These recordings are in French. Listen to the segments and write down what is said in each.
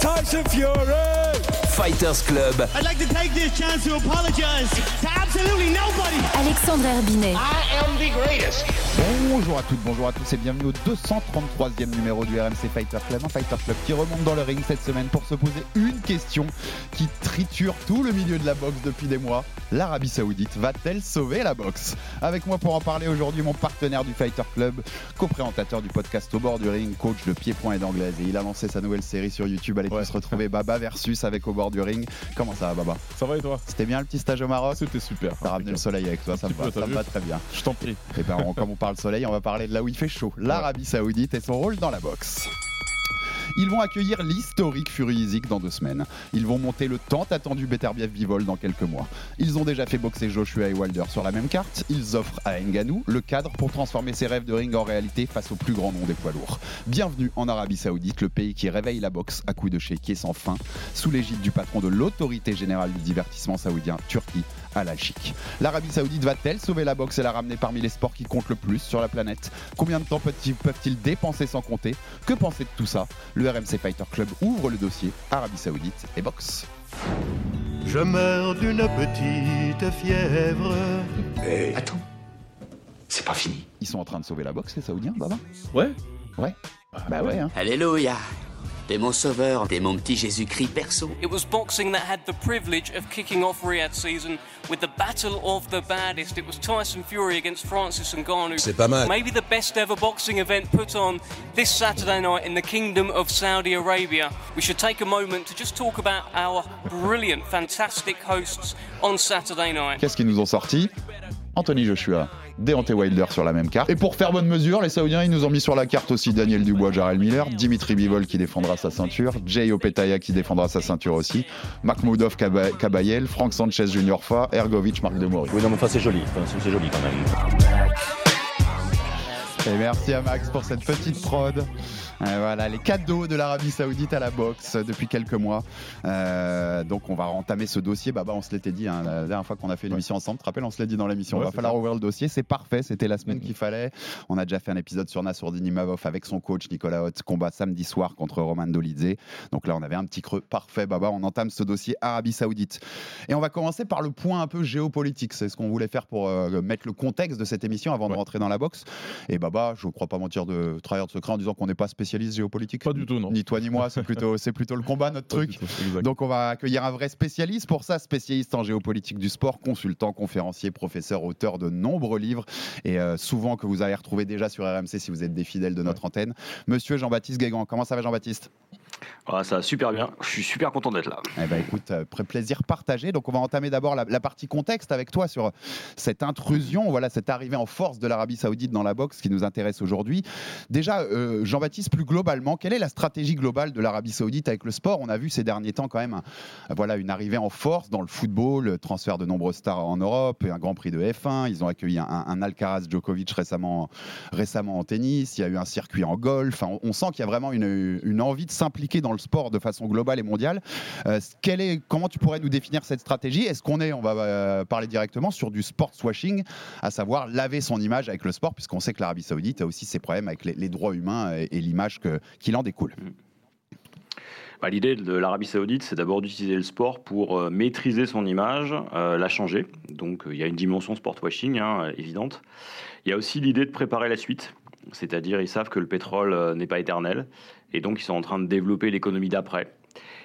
Tyson Fury. Fighters Club. I'd like to take this chance to apologize to absolutely nobody. Alexandre Herbinet. I am the greatest. Bonjour à toutes, bonjour à tous et bienvenue au 233e numéro du RMC Fighter Club, un Fighter Club qui remonte dans le ring cette semaine pour se poser une question qui triture tout le milieu de la boxe depuis des mois. L'Arabie Saoudite va-t-elle sauver la boxe? Avec moi pour en parler aujourd'hui, mon partenaire du Fighter Club, co-présentateur du podcast Au bord du ring, coach de pied-point et d'anglaise et il a lancé sa nouvelle série sur YouTube. Allez tous retrouver Baba versus avec Au bord du ring. Comment ça va Baba? Ça va et toi? C'était bien le petit stage au Maroc? C'était super. T'as ramené le soleil avec toi, ça me va, ça me va très bien. Je t'en prie. Et ben, on- comme on parle soleil, on va parler de là où il fait chaud, l'Arabie Saoudite et son rôle dans la boxe. Ils vont accueillir l'historique Fury Isaac dans deux semaines. Ils vont monter le tant attendu Beterbiev Bivol dans quelques mois. Ils ont déjà fait boxer Joshua et Wilder sur la même carte. Ils offrent à Ngannou le cadre pour transformer ses rêves de ring en réalité face au plus grand nom des poids lourds. Bienvenue en Arabie Saoudite, le pays qui réveille la boxe à coups de chéquier sans fin, sous l'égide du patron de l'autorité générale du divertissement saoudien, Turquie, L'Arabie Saoudite va-t-elle sauver la boxe et la ramener parmi les sports qui comptent le plus sur la planète? Combien de temps peuvent-ils dépenser sans compter? Que penser de tout ça? Le RMC Fighter Club ouvre le dossier Arabie Saoudite et boxe. Je meurs d'une petite fièvre. Attends, c'est pas fini. Ils sont en train de sauver la boxe, les Saoudiens, Baba? Ouais Ouais. Bah ouais, hein. Alléluia. T'es mon sauveur, t'es mon petit Jésus-Christ perso. It was boxing that had the privilege of kicking off Riyadh season with the battle of the baddest. It was Tyson Fury against Francis Ngannou. C'est pas mal. Maybe the best ever boxing event put on this Saturday night in the Kingdom of Saudi Arabia. We should take a moment to just talk about our brilliant, fantastic hosts on Saturday night. Qu'est-ce qu'ils nous ont sorti Anthony Joshua, Deontay Wilder sur la même carte. Et pour faire bonne mesure, les Saoudiens, ils nous ont mis sur la carte aussi Daniel Dubois, Jarrell Miller, Dimitri Bivol qui défendra sa ceinture, Jay Opetaya qui défendra sa ceinture aussi, Makhmoudov Kaba- Kabayel, Frank Sanchez Junior Fa, Ergovic, Marc Demori. Oui, non, mais enfin, c'est joli. Enfin, c'est joli quand même. Et merci à Max pour cette petite prod. Euh, voilà, les cadeaux de l'Arabie Saoudite à la boxe depuis quelques mois. Euh, donc, on va entamer ce dossier. Bah, on se l'était dit hein, la dernière fois qu'on a fait une émission ensemble. Tu te rappelles, on se l'a dit dans l'émission. Ouais, Il va falloir ça. ouvrir le dossier. C'est parfait. C'était la semaine qu'il fallait. On a déjà fait un épisode sur Nassourdine Imavov avec son coach Nicolas Hotz, combat samedi soir contre Roman Dolidze. Donc là, on avait un petit creux parfait. Baba, on entame ce dossier Arabie Saoudite. Et on va commencer par le point un peu géopolitique. C'est ce qu'on voulait faire pour euh, mettre le contexte de cette émission avant de rentrer dans la boxe. Et Baba, je ne crois pas mentir de trahir de secret en disant qu'on n'est pas spécialiste géopolitique. Pas du tout, non. Ni toi ni moi, c'est plutôt, c'est plutôt le combat, notre Pas truc. tout. Donc on va accueillir un vrai spécialiste pour ça, spécialiste en géopolitique du sport, consultant, conférencier, professeur, auteur de nombreux livres et euh, souvent que vous allez retrouver déjà sur RMC si vous êtes des fidèles de notre antenne. Monsieur Jean-Baptiste Guégan, comment ça va Jean-Baptiste? Ah, ça va super bien. Je suis super content d'être là. Eh ben écoute, euh, plaisir partagé. Donc on va entamer d'abord la, partie contexte avec toi sur cette intrusion, voilà cette arrivée en force de l'Arabie Saoudite dans la boxe qui nous intéresse aujourd'hui. Déjà, euh, Jean-Baptiste, plus globalement, quelle est la stratégie globale de l'Arabie Saoudite avec le sport? On a vu ces derniers temps quand même, voilà une arrivée en force dans le football, le transfert de nombreuses stars en Europe, un Grand Prix de F1. Ils ont accueilli un, un Alcaraz Djokovic récemment, récemment en tennis. Il y a eu un circuit en golf. Enfin, on, on sent qu'il y a vraiment une, une envie de s'impliquer dans le sport de façon globale et mondiale. Euh, comment tu pourrais nous définir cette stratégie? Est-ce qu'on est, on va euh, parler directement sur du sports washing, à savoir laver son image avec le sport, puisqu'on sait que l'Arabie Saoudite a aussi ses problèmes avec les, droits humains et, l'image qu'il en découle? Bah, L'idée de l'Arabie Saoudite, c'est d'abord d'utiliser le sport pour euh, maîtriser son image, la changer. Donc il y a une dimension sport washing hein, évidente. Il y a aussi l'idée de préparer la suite. C'est-à-dire, ils savent que le pétrole n'est pas éternel. Et donc, ils sont en train de développer l'économie d'après.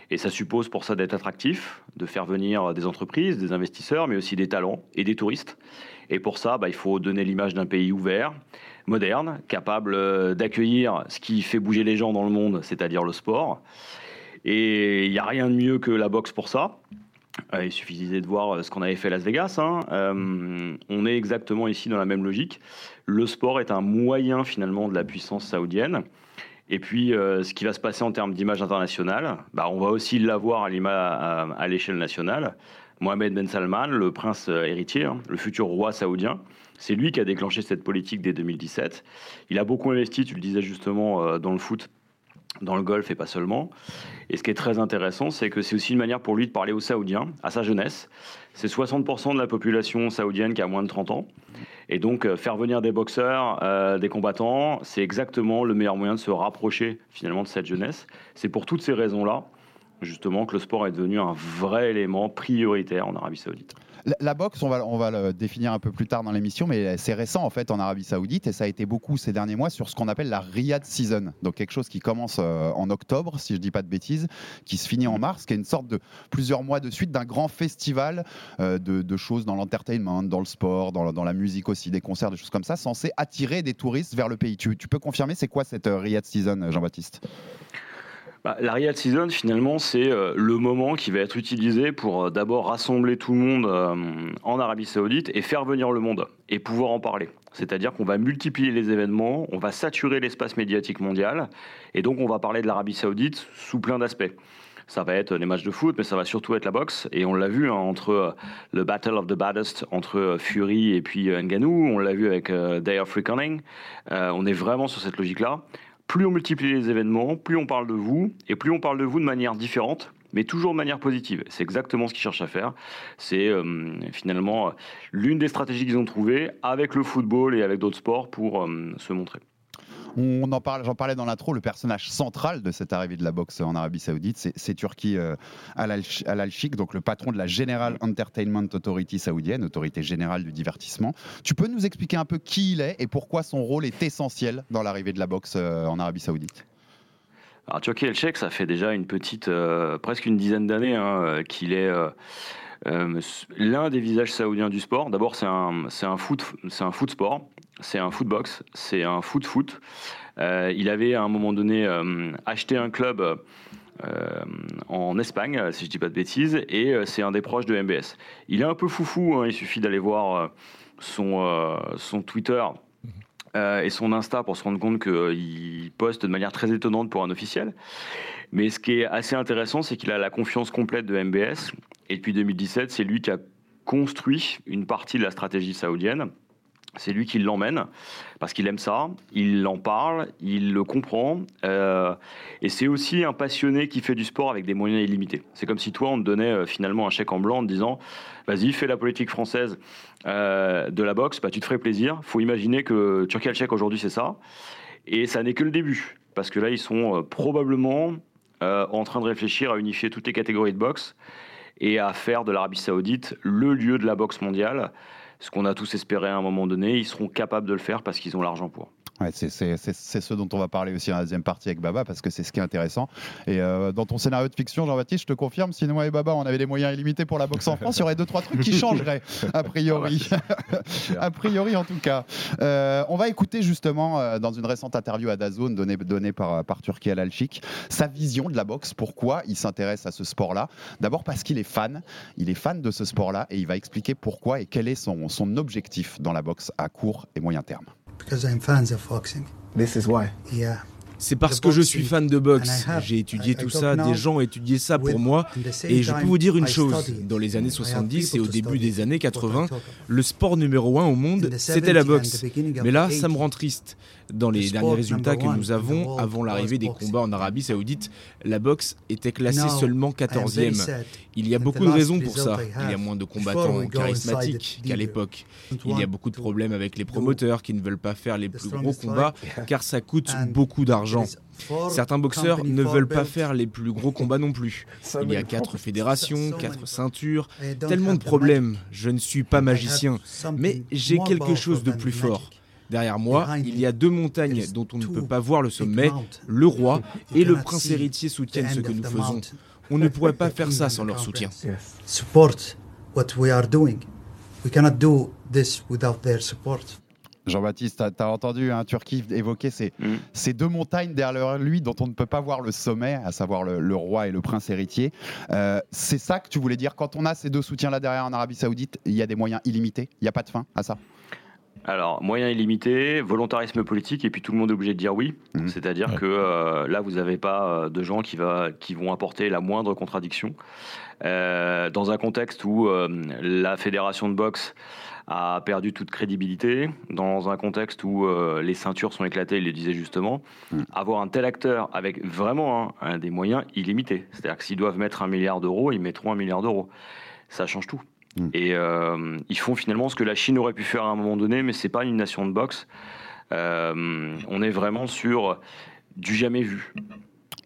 Et ça suppose pour ça d'être attractif, de faire venir des entreprises, des investisseurs, mais aussi des talents et des touristes. Et pour ça, bah, il faut donner l'image d'un pays ouvert, moderne, capable euh, d'accueillir ce qui fait bouger les gens dans le monde, c'est-à-dire le sport. Et il n'y a rien de mieux que la boxe pour ça. Euh, il suffisait de voir euh, ce qu'on avait fait à Las Vegas. hein. On est exactement ici dans la même logique. Le sport est un moyen finalement de la puissance saoudienne. Et puis, euh, ce qui va se passer en termes d'image internationale, bah, on va aussi l'avoir à, l'échelle nationale. Mohamed Ben Salman, le prince euh, héritier, hein, le futur roi saoudien, c'est lui qui a déclenché cette politique dès 2017. Il a beaucoup investi, tu le disais justement, euh, dans le foot dans le golf et pas seulement. Et ce qui est très intéressant, c'est que c'est aussi une manière pour lui de parler aux Saoudiens, à sa jeunesse. C'est 60% de la population saoudienne qui a moins de 30 ans. Et donc, euh, faire venir des boxeurs, euh, des combattants, c'est exactement le meilleur moyen de se rapprocher finalement de cette jeunesse. C'est pour toutes ces raisons-là, justement, que le sport est devenu un vrai élément prioritaire en Arabie saoudite. La, boxe, on va, on va le définir un peu plus tard dans l'émission, mais c'est récent en fait en Arabie Saoudite et ça a été beaucoup ces derniers mois sur ce qu'on appelle la Riyadh Season. Donc quelque chose qui commence euh, en octobre, si je dis pas de bêtises, qui se finit en mars, qui est une sorte de plusieurs mois de suite d'un grand festival euh, de, choses dans l'entertainment, dans le sport, dans, la musique aussi, des concerts, des choses comme ça, censé attirer des touristes vers le pays. Tu, tu peux confirmer c'est quoi cette euh, Riyadh Season, Jean-Baptiste? Bah, la Real Season, finalement, c'est euh, le moment qui va être utilisé pour euh, d'abord rassembler tout le monde euh, en Arabie Saoudite et faire venir le monde et pouvoir en parler. C'est-à-dire qu'on va multiplier les événements, on va saturer l'espace médiatique mondial et donc on va parler de l'Arabie Saoudite sous plein d'aspects. Ça va être les matchs de foot, mais ça va surtout être la boxe. Et on l'a vu hein, entre le Battle of the Baddest, entre Fury et puis Ngannou. On l'a vu avec Day of Reckoning. on est vraiment sur cette logique-là plus on multiplie les événements, plus on parle de vous, et plus on parle de vous de manière différente, mais toujours de manière positive. C'est exactement ce qu'ils cherchent à faire. C'est euh, finalement l'une des stratégies qu'ils ont trouvées avec le football et avec d'autres sports pour euh, se montrer. On en j'en parlais dans l'intro, le personnage central de cette arrivée de la boxe en Arabie Saoudite, c'est Turki euh, Al-Sheikh, donc le patron de la General Entertainment Authority saoudienne, autorité générale du divertissement. Tu peux nous expliquer un peu qui il est et pourquoi son rôle est essentiel dans l'arrivée de la boxe euh, en Arabie Saoudite? Alors Turki El-Sheikh, ça fait déjà une petite, euh, presque une dizaine d'années hein, qu'il est l'un des visages saoudiens du sport. D'abord, c'est un, c'est un foot sport c'est un footbox, c'est un foot-foot. Euh, il avait à un moment donné euh, acheté un club euh, en Espagne, si je dis pas de bêtises, et c'est un des proches de MBS. Il est un peu foufou, hein, il suffit d'aller voir son, son Twitter et son Insta pour se rendre compte qu'il poste de manière très étonnante pour un officiel. Mais ce qui est assez intéressant, c'est qu'il a la confiance complète de MBS. Et depuis 2017, c'est lui qui a construit une partie de la stratégie saoudienne. C'est lui qui l'emmène parce qu'il aime ça, il en parle, il le comprend. Euh, et c'est aussi un passionné qui fait du sport avec des moyens illimités. C'est comme si toi, on te donnait euh, finalement un chèque en blanc en te disant Vas-y, fais la politique française euh, de la boxe, bah, tu te ferais plaisir. faut imaginer que Turquie chèque aujourd'hui, c'est ça. Et ça n'est que le début. Parce que là, ils sont probablement en train de réfléchir à unifier toutes les catégories de boxe et à faire de l'Arabie Saoudite le lieu de la boxe mondiale ce qu'on a tous espéré à un moment donné. Ils seront capables de le faire parce qu'ils ont l'argent pour c'est ce dont on va parler aussi dans la deuxième partie avec Baba, parce que c'est ce qui est intéressant. Et euh, dans ton scénario de fiction, Jean-Baptiste, je te confirme, si moi et Baba, on avait des moyens illimités pour la boxe en France, il y aurait deux, trois trucs qui changeraient, a priori. a priori, en tout cas. Euh, on va écouter justement, euh, dans une récente interview à Dazone donnée, donnée par, par Turki Al-Alchik, sa vision de la boxe, pourquoi il s'intéresse à ce sport-là. D'abord parce qu'il est fan, il est fan de ce sport-là, et il va expliquer pourquoi et quel est son, son objectif dans la boxe à court et moyen terme. Because I'm fans of boxing. This is why. Yeah. C'est parce que je suis fan de boxe. J'ai étudié tout ça, des gens ont étudié ça pour moi. Et je peux vous dire une chose, dans les années 70 et au début des années 80, le sport numéro un au monde, c'était la boxe. Mais là, ça me rend triste. Dans les derniers résultats que nous avons avant l'arrivée des combats en Arabie Saoudite, la boxe était classée seulement 14e. Il y a beaucoup de raisons pour ça. Il y a moins de combattants charismatiques qu'à l'époque. Il y a beaucoup de problèmes avec les promoteurs qui ne veulent pas faire les plus gros combats car ça coûte beaucoup d'argent. Certains boxeurs ne veulent pas faire les plus gros combats non plus. Il y a quatre fédérations, quatre ceintures, tellement de problèmes. Je ne suis pas magicien, mais j'ai quelque chose de plus fort. Derrière moi, il y a deux montagnes dont on ne peut pas voir le sommet. Le roi et le prince héritier soutiennent ce que nous faisons. On ne pourrait pas faire ça sans leur soutien. Jean-Baptiste, tu as, entendu un Turquie évoquer mm. ces, deux montagnes derrière lui dont on ne peut pas voir le sommet, à savoir le, roi et le prince héritier. Euh, c'est ça que tu voulais dire? Quand on a ces deux soutiens-là derrière en Arabie Saoudite, il y a des moyens illimités? Il n'y a pas de fin à ça? Alors, moyens illimités, volontarisme politique, et puis tout le monde est obligé de dire oui. Mmh. C'est-à-dire que euh, là, vous n'avez pas euh, de gens qui, va, qui vont apporter la moindre contradiction. Euh, dans un contexte où la fédération de boxe a perdu toute crédibilité, dans un contexte où les ceintures sont éclatées, il le disait justement, mmh. avoir un tel acteur avec vraiment hein, des moyens illimités. C'est-à-dire que s'ils doivent mettre un milliard d'euros, ils mettront un milliard d'euros. Ça change tout. Mm. Et euh, ils font finalement ce que la Chine aurait pu faire à un moment donné, mais c'est pas une nation de boxe. Euh, on est vraiment sur du jamais vu,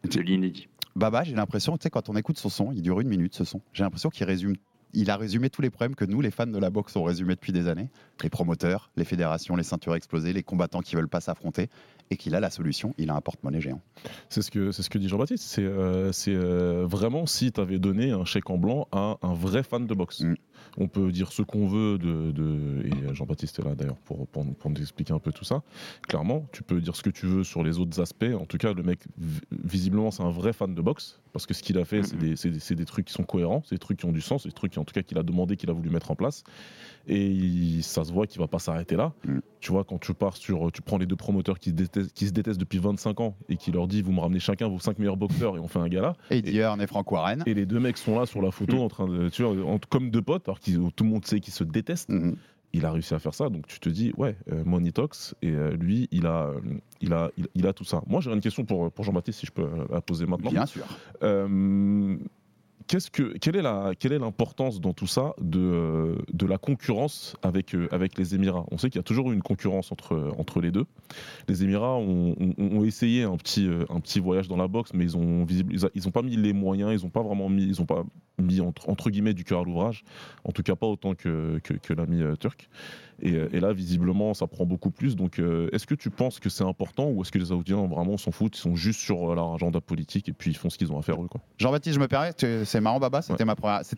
de l'inédit. Baba, j'ai l'impression, tu sais, quand on écoute son son, il dure une minute ce son. J'ai l'impression qu'il résume il a résumé tous les problèmes que nous, les fans de la boxe, ont résumés depuis des années. Les promoteurs, les fédérations, les ceintures explosées, les combattants qui veulent pas s'affronter, et qu'il a la solution. Il a un porte-monnaie géant. C'est ce que c'est ce que dit Jean-Baptiste. C'est euh, euh, vraiment si tu avais donné un chèque en blanc à un vrai fan de boxe. Mm. On peut dire ce qu'on veut de, et Jean-Baptiste est là d'ailleurs pour, pour, nous expliquer un peu tout ça. Clairement, tu peux dire ce que tu veux sur les autres aspects. En tout cas, le mec visiblement c'est un vrai fan de boxe parce que ce qu'il a fait, c'est mm-hmm. des, des, trucs qui sont cohérents, c'est des trucs qui ont du sens, c'est des trucs qui, en tout cas qu'il a demandé, qu'il a voulu mettre en place. Et ça se voit qu'il va pas s'arrêter là. Mm. Tu vois, quand tu pars sur, tu prends les deux promoteurs qui se, détestent, qui se détestent depuis 25 ans et qui leur dit, vous me ramenez chacun vos 5 meilleurs boxeurs et on fait un gala. Et Dior et Franck Warren. Et les deux mecs sont là sur la photo mm. en train de, tu vois, comme deux potes, alors que tout le monde sait qu'ils se détestent. Mm-hmm. Il a réussi à faire ça, donc tu te dis, ouais, euh, Monitox, et euh, lui, il a, euh, il, a, il, a tout ça. Moi, j'ai une question pour, pour Jean-Baptiste, si je peux la poser maintenant. Bien sûr que, quelle est l'importance dans tout ça de, de la concurrence avec, euh, avec les Émirats? On sait qu'il y a toujours eu une concurrence entre, entre les deux. Les Émirats ont, essayé un petit, euh, voyage dans la boxe, mais ils ont ils ont pas mis les moyens, ils ont pas vraiment mis, ils ont pas mis entre, guillemets du cœur à l'ouvrage. En tout cas, pas autant que, que, que l'ami euh, turc. Euh, et, là, visiblement, ça prend beaucoup plus. Donc, euh, est-ce que tu penses que c'est important ou est-ce que les Saoudiens vraiment s'en foutent Ils sont juste sur euh, leur agenda politique et puis ils font ce qu'ils ont à faire eux. Jean-Baptiste, je me permets, c'est marrant, Baba, c'était ma,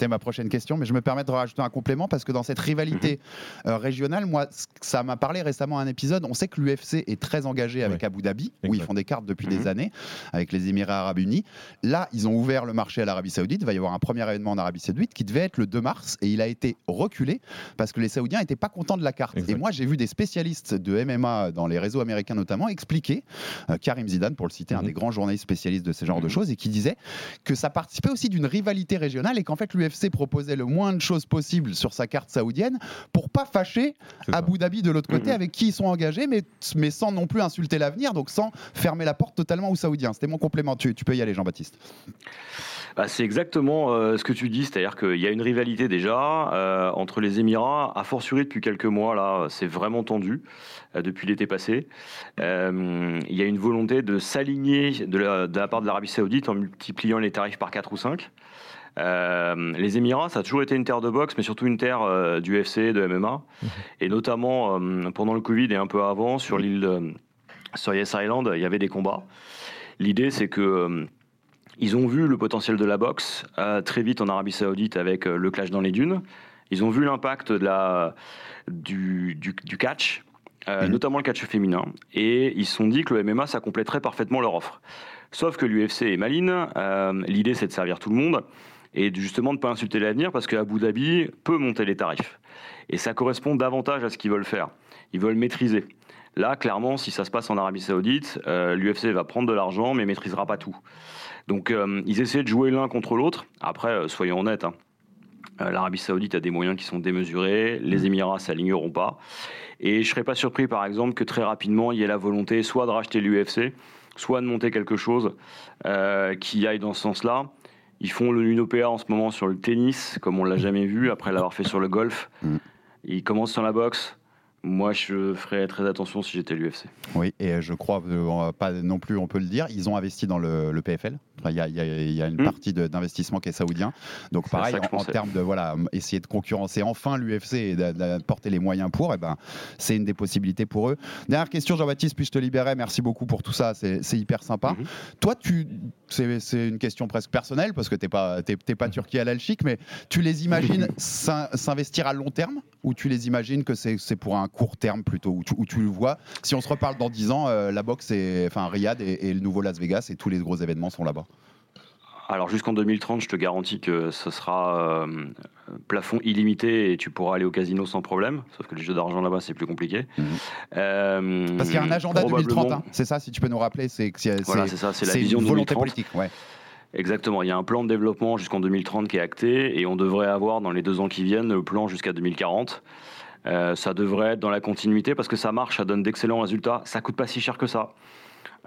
ma prochaine question, mais je me permets de rajouter un complément parce que dans cette rivalité mhm. régionale, moi, ça m'a parlé récemment un épisode. On sait que l'UFC est très engagé avec Abu Dhabi, où ils font des cartes depuis des mhm. années avec les Émirats Arabes Unis. Là, ils ont ouvert le marché à l'Arabie Saoudite. Il va y avoir un premier événement en Arabie Saoudite qui devait être le 2 mars et il a été reculé parce que les Saoudiens n'étaient pas contents de la carte. Et moi, j'ai vu des spécialistes de MMA dans les réseaux américains notamment expliquer, euh, Karim Zidane pour le citer, un mhm. des grands journalistes spécialistes de ce genre de mhm. choses, et qui disait que ça participait aussi d'une rivalité régionale et qu'en fait l'UFC proposait le moins de choses possibles sur sa carte saoudienne pour pas fâcher Abu Dhabi de l'autre côté mhm. avec qui ils sont engagés, mais, mais sans non plus insulter l'avenir, donc sans fermer la porte totalement aux Saoudiens. C'était mon complément. Tu, tu peux y aller, Jean-Baptiste. Bah, c'est exactement euh, ce que tu dis, c'est-à-dire qu'il y a une rivalité déjà euh, entre les Émirats, a fortiori depuis quelques mois, là, c'est vraiment tendu euh, depuis l'été passé. Il y a une volonté de s'aligner de, la, part de l'Arabie Saoudite en multipliant les tarifs par 4 ou 5. les Émirats, ça a toujours été une terre de boxe, mais surtout une terre du UFC, de MMA, mmh. et notamment pendant le Covid et un peu avant, sur l'île, sur Yes Island, il y avait des combats. L'idée, c'est que ils ont vu le potentiel de la boxe euh, très vite en Arabie Saoudite avec euh, le clash dans les dunes. Ils ont vu l'impact de la, du, du, catch, euh, mhm. notamment le catch féminin. Et ils se sont dit que le MMA, ça compléterait parfaitement leur offre. Sauf que l'UFC est maline. L'idée, c'est de servir tout le monde et justement de ne pas insulter l'avenir parce qu'Abu Dhabi peut monter les tarifs. Et ça correspond davantage à ce qu'ils veulent faire. Ils veulent maîtriser. Là, clairement, si ça se passe en Arabie Saoudite, l'UFC va prendre de l'argent mais maîtrisera pas tout. Donc euh, ils essaient de jouer l'un contre l'autre. Après, euh, soyons honnêtes, hein. Euh, l'Arabie Saoudite a des moyens qui sont démesurés, les Émirats s'aligneront pas. Et je serais pas surpris, par exemple, que très rapidement il y ait la volonté soit de racheter l'UFC, soit de monter quelque chose qui aille dans ce sens-là. Ils font une OPA en ce moment sur le tennis, comme on l'a jamais vu, après l'avoir fait sur le golf. Mm. Ils commencent sur la boxe. Moi, je ferais très attention si j'étais l'UFC. Oui, et je crois, pas non plus, on peut le dire, ils ont investi dans le PFL. Il y, a, une hmm. partie d'investissement qui est saoudien. Donc pareil, en, termes de voilà, essayer de concurrencer enfin l'UFC et d'apporter les moyens pour, et eh ben, c'est une des possibilités pour eux. Dernière question, Jean-Baptiste, puis je te libérer. Merci beaucoup pour tout ça, c'est hyper sympa. Mhm. Toi, tu, c'est une question presque personnelle parce que t'es pas, pas Turquie à l'alchic, mais tu les imagines s'investir à long terme ou tu les imagines que c'est pour un court terme plutôt où tu, où tu, le vois? Si on se reparle dans 10 ans, euh, la boxe, enfin Riyad et, et le nouveau Las Vegas et tous les gros événements sont là-bas. Alors jusqu'en 2030, je te garantis que ce sera euh, plafond illimité et tu pourras aller au casino sans problème. Sauf que les jeux d'argent là-bas, c'est plus compliqué. Mhm. Euh, Parce qu'il y a un agenda 2030, hein. c'est ça, si tu peux nous rappeler. C'est voilà, c'est ça, c'est la vision une volonté politique. Ouais. Exactement, il y a un plan de développement jusqu'en 2030 qui est acté et on devrait avoir dans les deux ans qui viennent le plan jusqu'à 2040. Euh, ça devrait être dans la continuité parce que ça marche, ça donne d'excellents résultats, ça coûte pas si cher que ça.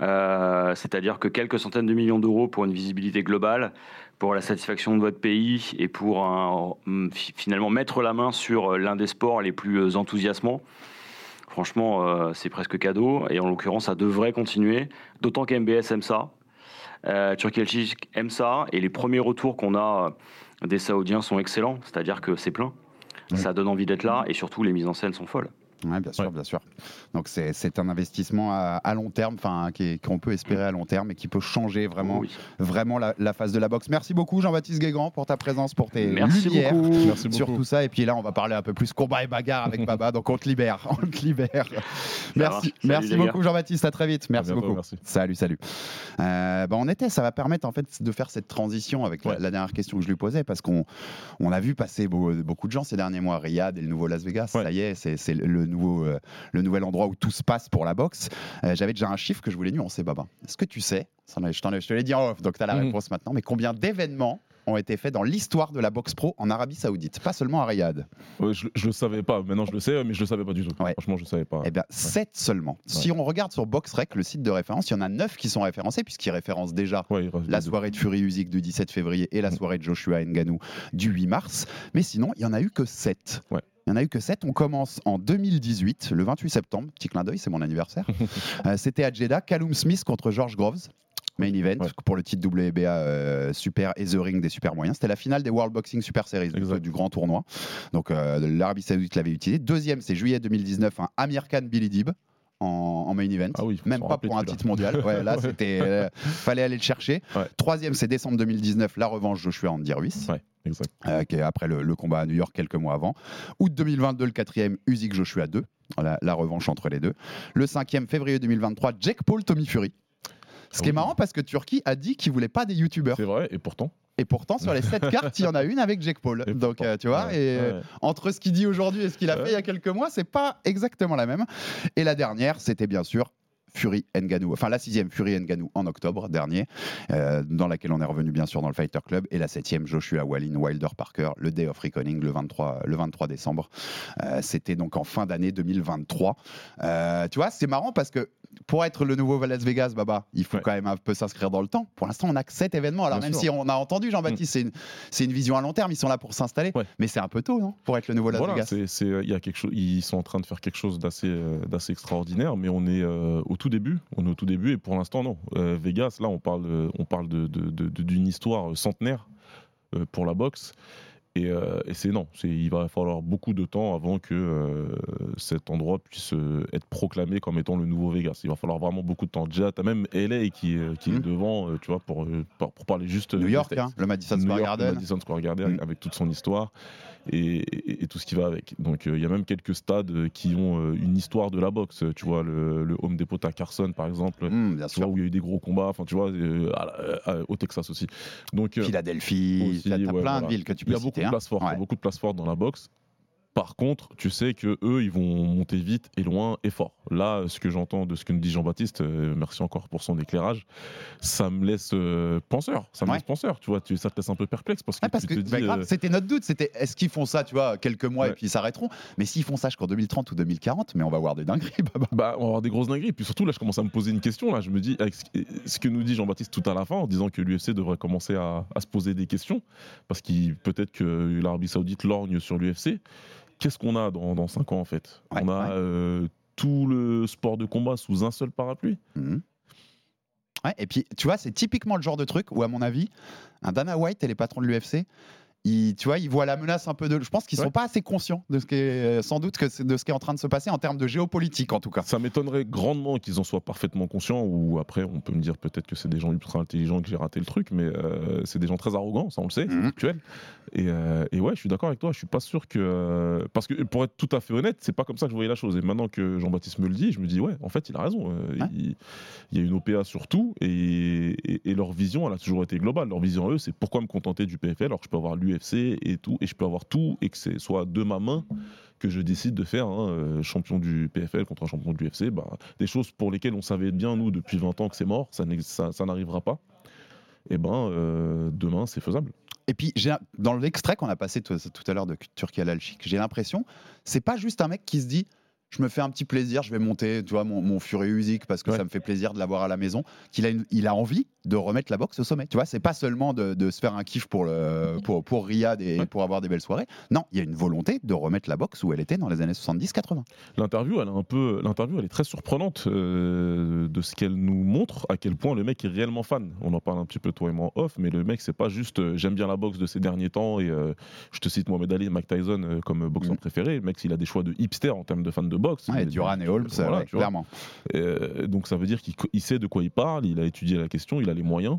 Euh, c'est-à-dire que quelques centaines de millions d'euros pour une visibilité globale, pour la satisfaction de votre pays et pour finalement mettre la main sur l'un des sports les plus enthousiasmants. Franchement, euh, c'est presque cadeau et en l'occurrence, ça devrait continuer, d'autant qu'MBS aime ça. Euh, Turkey aime ça et les premiers retours qu'on a des Saoudiens sont excellents, c'est-à-dire que c'est plein. Ça donne envie d'être là et surtout les mises en scène sont folles. Oui, bien sûr, bien sûr. Donc c'est un investissement à, long terme, enfin qu'on peut espérer à long terme et qui peut changer vraiment, vraiment la, phase de la boxe. Merci beaucoup Jean-Baptiste Guégan pour ta présence, pour tes Merci lumières Merci sur tout ça. Et puis là, on va parler un peu plus combat et bagarre avec Baba. donc on te libère, on te libère. Merci, merci beaucoup Jean-Baptiste. À très vite. Merci beaucoup. Salut, salut. Euh, bah, on était, ça va permettre en fait de faire cette transition avec la, dernière question que je lui posais parce qu'on on a vu passer beaucoup de gens ces derniers mois, Riyad et le nouveau Las Vegas. Ça y est, c'est le nouveau, euh, le nouvel endroit où tout se passe pour la boxe. Euh, j'avais déjà un chiffre que je voulais nuancer, Baba. Est-ce que tu sais, je, te l'ai dit en off, donc tu as la mhm. réponse maintenant, mais combien d'événements ont été faits dans l'histoire de la boxe pro en Arabie Saoudite, pas seulement à Riyad. je, ne le savais pas. Maintenant, je le sais, mais je le savais pas du tout. Franchement, je le savais pas. Eh bien, 7 seulement. Si on regarde sur BoxRec, le site de référence, il y en a 9 qui sont référencés, puisqu'ils référencent déjà la soirée de Fury Usyk du 17 février et la mm. soirée de Joshua Nganou du 8 mars. Mais sinon, il y en a eu que 7. Il n'y en a eu que 7. On commence en 2018, le 28 septembre. Petit clin d'œil, c'est mon anniversaire. Euh, c'était à Jeddah, Callum Smith contre George Groves. Main event pour le titre WBA euh, Super et The Ring des super moyens. C'était la finale des World Boxing Super Series, du, grand tournoi. Donc euh, l'Arabie Saoudite l'avait utilisé. Deuxième, c'est juillet 2019, un Amir Khan Billy Dib. En, main event, ah même pas pour un titre mondial. Ouais, là, c'était, fallait aller le chercher. Troisième, c'est décembre 2019, la revanche Joshua Andy Ruiz. Euh, qui est après le, combat à New York quelques mois avant. Août 2022, le quatrième, Usyk Joshua 2, la, revanche entre les deux. Le cinquième, février 2023, Jake Paul, Tommy Fury. Ce qui est marrant parce que Turquie a dit qu'il voulait pas des youtubeurs. C'est vrai, et pourtant et pourtant, sur les 7 cartes, il y en a une avec Jake Paul. Donc, euh, tu vois, et euh, entre ce qu'il dit aujourd'hui et ce qu'il a fait il y a quelques mois, c'est pas exactement la même. Et la dernière, c'était bien sûr Fury Nganou, enfin la sixième Fury Nganou en octobre dernier, euh, dans laquelle on est revenu bien sûr dans le Fighter Club, et la septième Joshua Wallin Wilder Parker, le Day of Reckoning le 23, le 23 décembre. Euh, c'était donc en fin d'année 2023. Euh, tu vois, c'est marrant parce que pour être le nouveau Las Vegas, Baba, il faut quand même un peu s'inscrire dans le temps. Pour l'instant, on a que sept événements. Alors même si on a entendu Jean-Baptiste, mm. c'est une, vision à long terme. Ils sont là pour s'installer, mais c'est un peu tôt, non Pour être le nouveau Las Vegas. y a quelque chose. Ils sont en train de faire quelque chose d'assez, d'assez extraordinaire, mais on est au tout début. On est au tout début et pour l'instant non. Euh, Vegas, là, on parle, on parle d'une histoire centenaire euh, pour la boxe. Euh, et, c'est non, il va falloir beaucoup de temps avant que cet endroit puisse être proclamé comme étant le nouveau Vegas. Il va falloir vraiment beaucoup de temps. Déjà, tu as même LA qui, qui est mmh. devant, tu vois, pour, pour, parler juste. New York, hein, le Madison Square Garden. Le Madison Square Garden, mmh. avec toute son histoire et, tout ce qui va avec. Donc euh, il y a même quelques stades euh, qui ont euh, une histoire de la boxe. Tu vois, le, Home Depot à Carson, par exemple, mmh, où il y a eu des gros combats, enfin, tu vois, au Texas aussi. Donc, Philadelphie, il y a plein de villes que tu peux Il y a beaucoup, de hein. places fortes, beaucoup de places fortes dans la boxe. Par contre, tu sais que eux, ils vont monter vite et loin et fort. Là, ce que j'entends de ce que nous dit Jean-Baptiste, euh, merci encore pour son éclairage, ça me laisse euh, penseur. Ça me laisse penseur. Tu vois, tu, ça te laisse un peu perplexe parce que, parce que bah, euh, c'était notre doute. C'était est-ce qu'ils font ça, tu vois, quelques mois et puis ils s'arrêteront? Mais s'ils font ça jusqu'en 2030 ou 2040, mais on va voir des dingueries. bah, on va voir des grosses dingueries. Puis surtout, là, je commence à me poser une question. Là, je me dis, ce que nous dit Jean-Baptiste tout à la fin, en disant que l'UFC devrait commencer à, à, se poser des questions, parce qu'il peut-être que l'Arabie Saoudite lorgne sur l'UFC qu'est-ce qu'on a dans, dans 5 ans en fait? On a euh, tout le sport de combat sous un seul parapluie. Mhm. Ouais, et puis, tu vois, c'est typiquement le genre de truc où, à mon avis, un Dana White et les patrons de l'UFC, ils, tu vois, ils voient la menace un peu de. Je pense qu'ils sont pas assez conscients de ce qui est, sans doute, que de ce qui est en train de se passer en termes de géopolitique, en tout cas. Ça m'étonnerait grandement qu'ils en soient parfaitement conscients. Ou après, on peut me dire peut-être que c'est des gens ultra intelligents que j'ai raté le truc, mais euh, c'est des gens très arrogants, ça on le sait, c'est mhm. actuel. Et, euh, et, ouais, je suis d'accord avec toi. Je suis pas sûr que parce que pour être tout à fait honnête, c'est pas comme ça que je voyais la chose. Et maintenant que Jean-Baptiste me le dit, je me dis ouais, en fait, il a raison. Euh, il, y a une OPA sur tout et, et, leur vision, elle a toujours été globale. Leur vision eux, c'est pourquoi me contenter du PFL alors que je peux avoir et tout et je peux avoir tout et que c'est soit de ma main que je décide de faire hein, euh, champion du PFL contre un champion de l'UFC, bah, des choses pour lesquelles on savait bien nous depuis 20 ans que c'est mort, ça, n'arrivera pas. Et eh ben euh, demain c'est faisable. Et puis dans l'extrait qu'on a passé tout, à l'heure de Turquie à l'Alchic, j'ai l'impression c'est pas juste un mec qui se dit je me fais un petit plaisir, je vais monter, tu vois, mon, mon Fury parce que ça me fait plaisir de l'avoir à la maison, qu'il a, il a envie de remettre la boxe au sommet. Tu vois, c'est pas seulement de, se faire un kiff pour, le, pour, pour Riyad et pour avoir des belles soirées. Non, il y a une volonté de remettre la boxe où elle était dans les années 70-80. L'interview, elle est un peu, l'interview, elle est très surprenante euh, de ce qu'elle nous montre, à quel point le mec est réellement fan. On en parle un petit peu toi et moi off, mais le mec, c'est pas juste euh, j'aime bien la boxe de ces derniers temps et euh, je te cite Mohamed Ali, Mike Tyson comme boxeur mm. préféré. Le mec, il a des choix de hipster en termes de fan de boxe. Ouais, Duran et Holmes, clairement. donc ça veut dire qu'il sait de quoi il parle, il a étudié la question, il a les moyens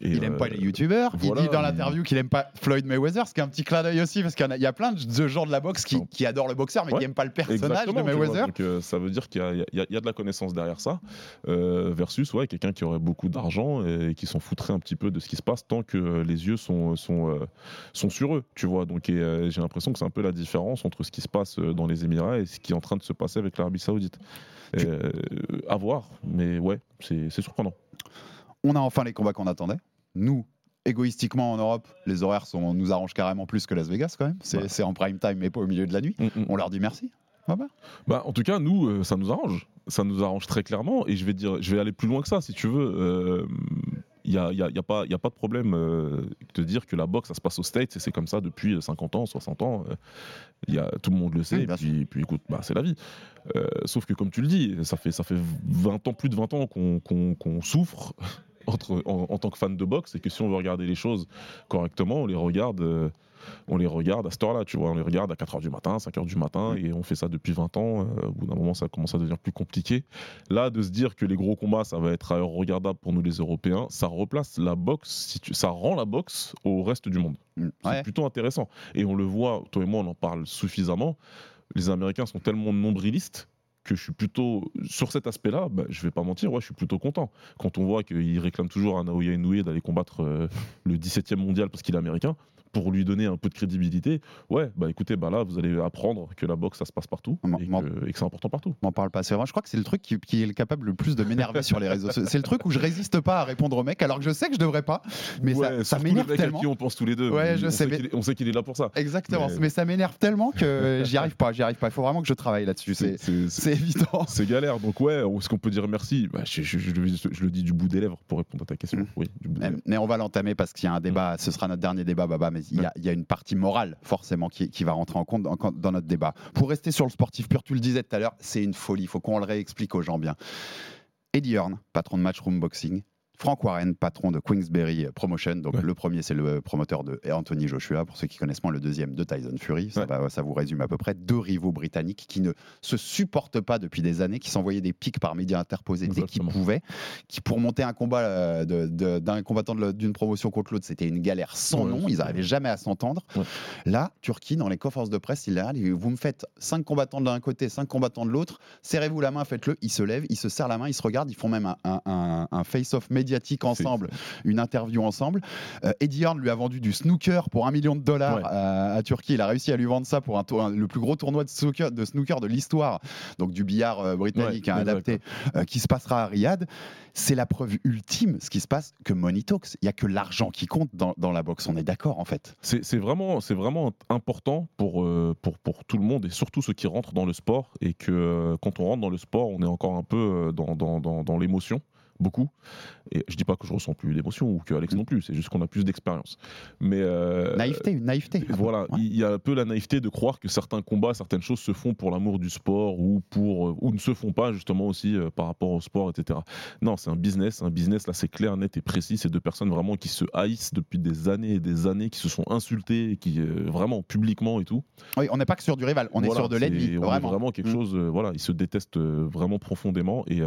il aime pas les youtubeurs. il dit dans l'interview qu'il aime pas Floyd Mayweather, ce qui est un petit clin d'œil aussi, parce qu'il y, a plein de gens de la boxe qui, adorent le boxeur, mais qui n'aiment pas le personnage de Mayweather. donc, euh, ça veut dire qu'il y, a de la connaissance derrière ça, euh, versus ouais, quelqu'un qui aurait beaucoup d'argent et qui s'en foutrait un petit peu de ce qui se passe tant que les yeux sont, sont, euh, sont sur eux. Tu vois, donc j'ai l'impression que c'est un peu la différence entre ce qui se passe dans les Émirats et ce qui est en train de se passer avec l'Arabie Saoudite. à voir, mais ouais, c'est surprenant. On a enfin les combats qu'on attendait nous, égoïstiquement en Europe, les horaires sont, nous arrangent carrément plus que Las Vegas quand même. C'est en prime time mais pas au milieu de la nuit. Mm, mm. On leur dit merci. Bah, en tout cas, nous, euh, ça nous arrange. Ça nous arrange très clairement. Et je vais, dire, je vais aller plus loin que ça, si tu veux. il euh, n'y a, y a, pas, y a pas de problème euh, de dire que la boxe, ça se passe aux States et c'est comme ça depuis 50 ans, 60 ans. y a, tout le monde le sait. et puis, puis, écoute, bah, c'est la vie. sauf que, comme tu le dis, ça fait, ça fait 20 ans, plus de 20 ans qu'on souffre en, tant que fan de boxe, et que si on veut regarder les choses correctement, on les regarde. Euh, on les regarde à cette heure-là, tu vois, on les regarde à 4h du matin, 5h du matin, et on fait ça depuis 20 ans. Euh, au bout d'un moment, ça commence à devenir plus compliqué. Là, de se dire que les gros combats, ça va être ailleurs regardable pour nous les Européens, ça replace la boxe, ça rend la boxe au reste du monde. Mm. C'est plutôt intéressant. Et on le voit, toi et moi, on en parle suffisamment. Les Américains sont tellement nombrilistes que je suis plutôt sur cet aspect-là, bah, je vais pas mentir, ouais, je suis plutôt content. Quand on voit qu'il réclame toujours à Naoya Inoue d'aller combattre euh, le 17e mondial parce qu'il est américain, pour lui donner un peu de crédibilité, ouais, bah écoutez, bah là, vous allez apprendre que la boxe, ça se passe partout et, que, c'est important partout. M'en parle pas. C'est vrai, je crois que c'est le truc qui, est capable le plus de m'énerver sur les réseaux C'est le truc où je résiste pas à répondre au mec, alors que je sais que je devrais pas. Mais ça, ça m'énerve tellement. Qui on pense tous les deux. Ouais, je on sais. on sait qu'il est là pour ça. Exactement. Mais, ça m'énerve tellement que j'y arrive pas. J'y arrive pas. Il faut vraiment que je travaille là-dessus. C'est évident. C'est galère. Donc ouais, est-ce qu'on peut dire merci bah, je, le dis du bout des lèvres pour répondre à ta question. Mm. Oui, mais, on va l'entamer parce qu'il y a un débat. Ce sera notre dernier débat, Baba. Mais il y, a une partie morale, forcément, qui, va rentrer en compte dans, notre débat. Pour rester sur le sportif pur, tu le disais tout à l'heure, c'est une folie. Il faut qu'on le réexplique aux gens bien. Eddie Hearn, patron de Matchroom Boxing, Frank Warren, patron de Queensberry Promotion. Donc le premier, c'est le promoteur de Anthony Joshua. Pour ceux qui connaissent moins, le deuxième de Tyson Fury. Ça, ça vous résume à peu près deux rivaux britanniques qui ne se supportent pas depuis des années, qui s'envoyaient des pics par médias interposés dès qu'ils pouvaient, qui pour monter un combat euh, d'un combattant d'une promotion contre l'autre, c'était une galère sans nom. Ils n'arrivaient jamais à s'entendre. Là, Turquie, dans les conférences de presse, il est vous me faites cinq combattants d'un côté, cinq combattants de l'autre, serrez-vous la main, faites-le. Ils se lèvent, ils se serrent la main, ils se regardent, ils font même un, un face-off médiatique ensemble, une interview ensemble. Euh, Eddie Hearn lui a vendu du snooker pour un million de dollars à, Turquie. Il a réussi à lui vendre ça pour un, le plus gros tournoi de snooker de, snooker de l'histoire, donc du billard euh, britannique hein, adapté, euh, qui se passera à Riyad. C'est la preuve ultime, ce qui se passe, que Money Talks. Il n'y a que l'argent qui compte dans, la boxe. On est d'accord, en fait. C'est vraiment, vraiment important pour, pour, pour tout le monde et surtout ceux qui rentrent dans le sport. Et que quand on rentre dans le sport, on est encore un peu dans, dans, dans l'émotion beaucoup. Et je dis pas que je ressens plus d'émotion ou que Alex non plus, c'est juste qu'on a plus d'expérience. Mais euh, naïveté, une naïveté. Voilà, il y a un peu la naïveté de croire que certains combats, certaines choses se font pour l'amour du sport ou pour euh, ou ne se font pas justement aussi euh, par rapport au sport, etc. Non, c'est un business, un business là, c'est clair, net et précis. C'est deux personnes vraiment qui se haïssent depuis des années et des années, qui se sont insultées, qui vraiment publiquement et tout. Oui, on n'est pas que sur du rival, on est sur de l'ennemi. Vraiment. vraiment quelque mm. chose. voilà, ils se détestent vraiment profondément et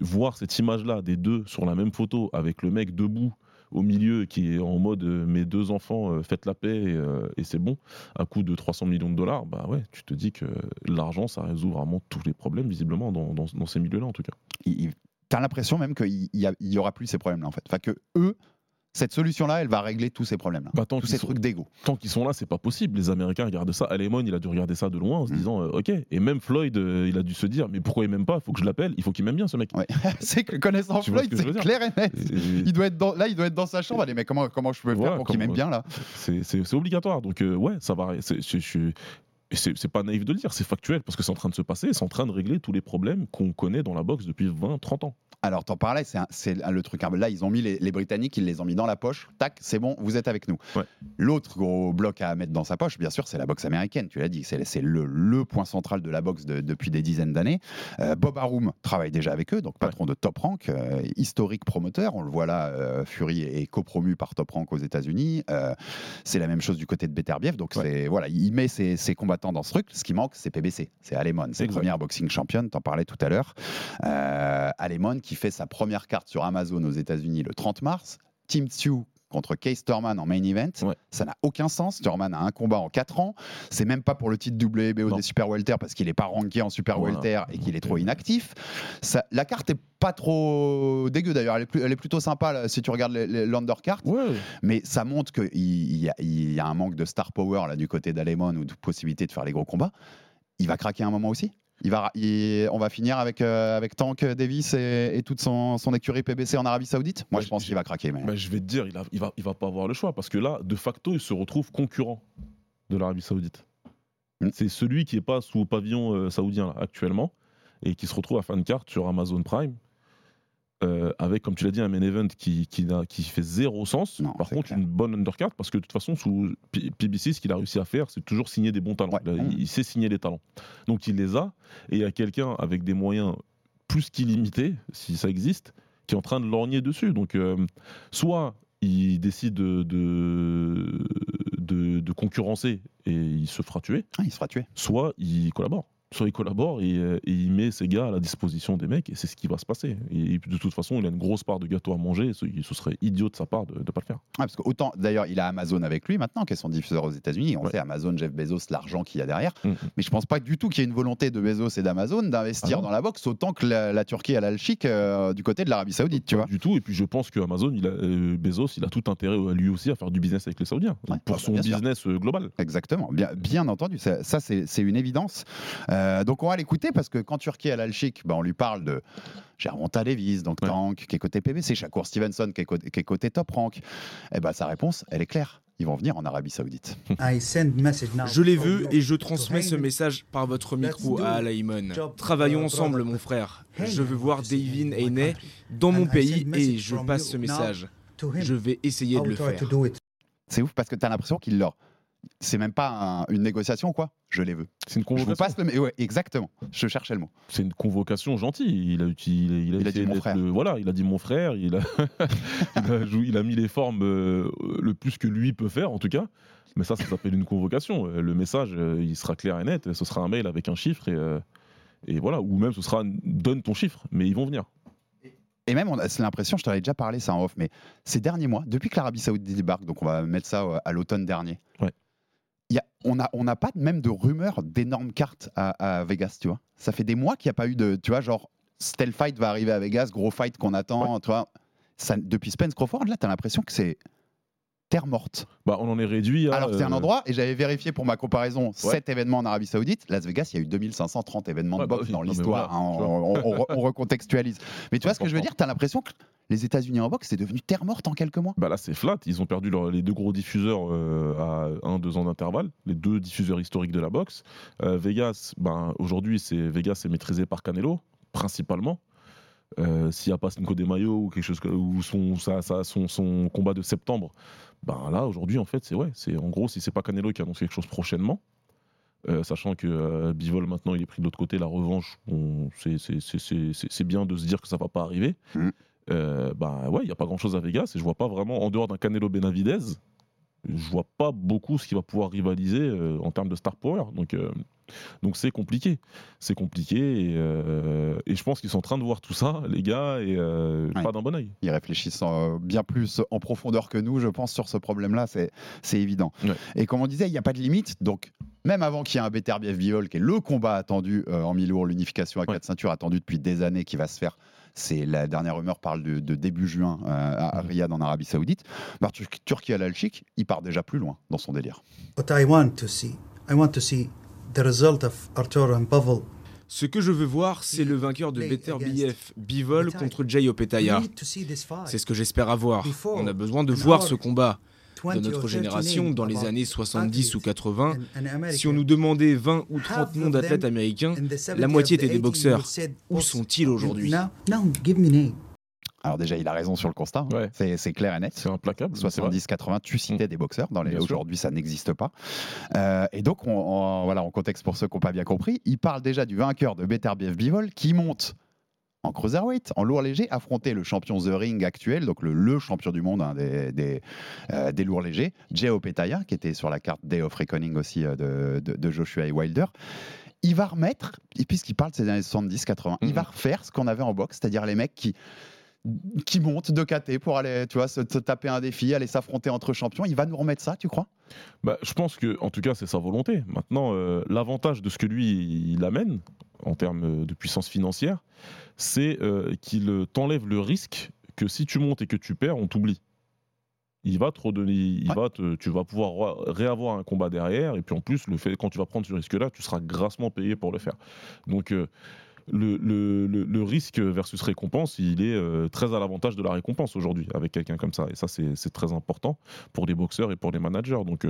voir cette image là des deux sur la même photo avec le mec debout au milieu qui est en mode euh, mes deux enfants, euh, faites la paix euh, et, c'est bon, à coût de 300 millions de dollars, bah ouais, tu te dis que l'argent, ça résout vraiment tous les problèmes, visiblement, dans, dans, ces milieux-là en tout cas. Tu as l'impression même qu'il n'y aura plus ces problèmes-là en fait. Enfin, que eux, cette solution-là, elle va régler tous ces problèmes-là. Bah, tous ces trucs d'ego. Tant qu'ils sont là, c'est pas possible. Les Américains regardent ça. Alemon, il a dû regarder ça de loin en se mm. disant, euh, ok. Et même Floyd, euh, il a dû se dire, mais pourquoi il m'aime pas? Il faut que je l'appelle. Il faut qu'il m'aime bien ce mec. c'est que connaissant Floyd, c'est clair et net. Il doit être dans, là, il doit être dans sa chambre. Allez, mais comment, comment je peux faire pour qu'il m'aime bien là? C'est obligatoire. Donc euh, ouais, ça va. Je c'est pas naïf de le dire, c'est factuel parce que c'est en train de se passer, c'est en train de régler tous les problèmes qu'on connaît dans la boxe depuis 20, 30 ans. Alors, t'en parlais, c'est le truc. Là, ils ont mis les, Britanniques, ils les ont mis dans la poche. Tac, c'est bon, vous êtes avec nous. L'autre gros bloc à mettre dans sa poche, bien sûr, c'est la boxe américaine. Tu l'as dit, c'est le, point central de la boxe depuis des dizaines d'années. Euh, Bob Arum travaille déjà avec eux, donc patron de Top Rank, euh, historique promoteur. On le voit là, euh, Fury est copromu par Top Rank aux États-Unis. c'est la même chose du côté de Beterbiev. Donc, c'est voilà, il met ses, combattants dans ce truc. Ce qui manque, c'est PBC, c'est Alemon, c'est première boxing championne. T'en parlais tout à l'heure. Alemon qui fait sa première carte sur Amazon aux États-Unis le 30 mars. Team Tsu contre Case Thurman en main event. Ça n'a aucun sens. Thurman a un combat en 4 ans. C'est même pas pour le titre WBO des Super Welter parce qu'il n'est pas ranké en Super Welter et qu'il est trop inactif. Ça, la carte est pas trop dégueu d'ailleurs. Elle, elle, est plutôt sympa si tu regardes l'undercart. Mais ça montre qu'il y, y, a un manque de star power là, du côté d'Alemon ou de possibilité de faire les gros combats. Il va craquer un moment aussi il va, on va finir avec, euh, avec Tank Davis et, toute son, son, écurie PBC en Arabie Saoudite? Moi, je pense qu'il va craquer. Mais... je vais te dire, il, a, il, va, il va pas avoir le choix parce que là, de facto, il se retrouve concurrent de l'Arabie Saoudite. Hmm. C'est celui qui n'est pas sous pavillon euh, saoudien actuellement et qui se retrouve à fin de carte sur Amazon Prime. Euh, avec, comme tu l'as dit, un main event qui, qui, qui fait zéro sens. Par contre, une bonne undercard, parce que de toute façon, sous PBC, ce qu'il a réussi à faire, c'est toujours signer des bons talents. il, sait signer les talents. Donc il les a, et il y a quelqu'un avec des moyens plus qu'illimités, si ça existe, qui est en train de lorgner dessus. Donc, euh, soit il décide de, de, de, concurrencer et il se fera tuer. Ah, il se fera tuer. Soit il collabore soit il collabore euh, et, il met ses gars à la disposition des mecs et c'est ce qui va se passer. Et, de toute façon, il a une grosse part de gâteau à manger. Ce, ce serait idiot de sa part de ne pas le faire. parce que autant, d'ailleurs, il a Amazon avec lui maintenant, qui est son diffuseur aux États-Unis. On sait Amazon, Jeff Bezos, l'argent qu'il y a derrière. Mm, mm. Mais je pense pas du tout qu'il y ait une volonté de Bezos et d'Amazon d'investir ah dans la boxe autant que la, Turquie a le chic euh, du côté de l'Arabie Saoudite, tu vois. Du tout. Et puis je pense que Amazon, il a, euh, Bezos, il a tout intérêt lui aussi à faire du business avec les Saoudiens pour son business global. Exactement. Bien, bien entendu. Ça, ça c'est une évidence. Donc on va l'écouter parce que quand Turquie a l'Alchic, bah, on lui parle de Gervonta Davis, donc Tank, qui est côté PBC, Shakur Stevenson, qui est côté, qui est côté Top Rank. Et eh ben sa réponse, elle est claire. Ils vont venir en Arabie Saoudite. Je l'ai vu et je transmets ce message par votre micro à Alaïmon. Travaillons ensemble, mon frère. Je veux voir Davin Ayneh dans mon pays et je passe ce message. Je vais essayer de le faire. C'est ouf parce que tu as l'impression qu'il leur c'est même pas une négociation, quoi. Je les veux. C'est une convocation. Je passe le... ouais, exactement. Je cherchais le mot. C'est une convocation gentille. Il a, il, il a, dit mon frère. voilà, il a dit mon frère. Il a, il, a mis les formes euh, le plus que lui peut faire, en tout cas. Mais ça, ça s'appelle une convocation. Euh, le message, euh, il sera clair et net. Ce sera un mail avec un chiffre et, et voilà. Ou même ce sera donne ton chiffre, mais ils vont venir. Et même, c'est l'impression, je t'avais déjà parlé ça en off, mais ces derniers mois, depuis que l'Arabie Saoudite débarque, donc on va mettre ça à l'automne dernier, ouais on n'a on a pas même de rumeurs d'énormes cartes à, Vegas, tu vois. Ça fait des mois qu'il n'y a pas eu de, tu vois, genre, Stealth Fight va arriver à Vegas, gros fight qu'on attend, tu vois. Ça, depuis Spence Crawford, là, tu as l'impression que c'est terre morte. Bah, on en est réduit à. Alors, c'est un euh, endroit, et j'avais vérifié pour ma comparaison 7 événements en Arabie Saoudite. Las Vegas, il y a eu 2530 événements de bah boxe dans l'histoire. Hein, on, recontextualise. Mais tu vois ce que je veux dire? Tu as l'impression que les États-Unis en boxe, c'est devenu terre morte en quelques mois. Bah là, c'est flat. Ils ont perdu les deux gros diffuseurs euh, à 1-2 ans d'intervalle, les deux diffuseurs historiques de la boxe. Euh, Vegas, ben, aujourd'hui, c'est Vegas est maîtrisé par Canelo, principalement. S'il n'y a pas Cinco de Mayo ou quelque chose ou son, son, son, combat de septembre, ben là aujourd'hui en fait c'est ouais, c'est en gros si c'est pas Canelo qui annonce quelque chose prochainement, sachant que Bivol maintenant il est pris de l'autre côté, la revanche, c'est bien de se dire que ça va pas arriver. Mm. bah ouais, il n'y a pas grand chose à Vegas et je vois pas vraiment en dehors d'un Canelo Benavidez, je vois pas beaucoup ce qui va pouvoir rivaliser euh, en termes de star power. Donc, euh, donc c'est compliqué. C'est compliqué euh, et, je pense qu'ils sont en train de voir tout ça, les gars, et pas d'un bon oeil. Ils réfléchissent bien plus en profondeur que nous, je pense, sur ce problème-là, c'est évident. Et comme on disait, il n'y a pas de limite. Donc, même avant qu'il y ait un BTRBF Viol, qui est le combat attendu en mi-lourd, l'unification à quatre ceintures attendue depuis des années, qui va se faire c'est la dernière rumeur parle de, début juin euh, à, mhm. Riyad en Arabie Saoudite. Bah, Turquie al Alchik, il part déjà plus loin dans son délire. Ce que je veux voir, c'est le vainqueur de Better BF Bivol contre Jay Opetaya. C'est ce que j'espère avoir. On a besoin de voir ce combat de notre génération, dans les années 70 ou 80, si on nous demandait 20 ou 30 noms d'athlètes américains, la moitié étaient des boxeurs. Où sont-ils aujourd'hui alors déjà, il a raison sur le constat. Hein. C'est clair et net. C'est implacable. 70-80, tu citais mm. des boxeurs. Dans les aujourd'hui, ça n'existe pas. Euh, et donc, on, voilà, en contexte pour ceux qui n'ont pas bien compris, il parle déjà du vainqueur de Better BF Bivol qui monte en cruiserweight, en lourd léger, affronter le champion The Ring actuel, donc le, champion du monde hein, des, euh, des, lourds légers, Jay Opetaya, qui était sur la carte Day of Reckoning aussi euh, de, Joshua et Wilder. Il va remettre, et puisqu'il parle de ces années 70-80, il mhm. va refaire ce qu'on avait en boxe, c'est-à-dire les mecs qui qui montent de KT pour aller, tu vois, se, taper un défi, aller s'affronter entre champions. Il va nous remettre ça, tu crois? Bah, je pense que, en tout cas, c'est sa volonté. Maintenant, euh, l'avantage de ce que lui il amène en termes de puissance financière, c'est euh, qu'il t'enlève le risque que si tu montes et que tu perds, on t'oublie. Il va te redonner, il va tu vas pouvoir réavoir un combat derrière, et puis en plus, le fait, quand tu vas prendre ce risque-là, tu seras grassement payé pour le faire. Donc, euh, le, le, risque versus récompense, il est euh, très à l'avantage de la récompense aujourd'hui avec quelqu'un comme ça. Et ça, c'est très important pour les boxeurs et pour les managers. Donc,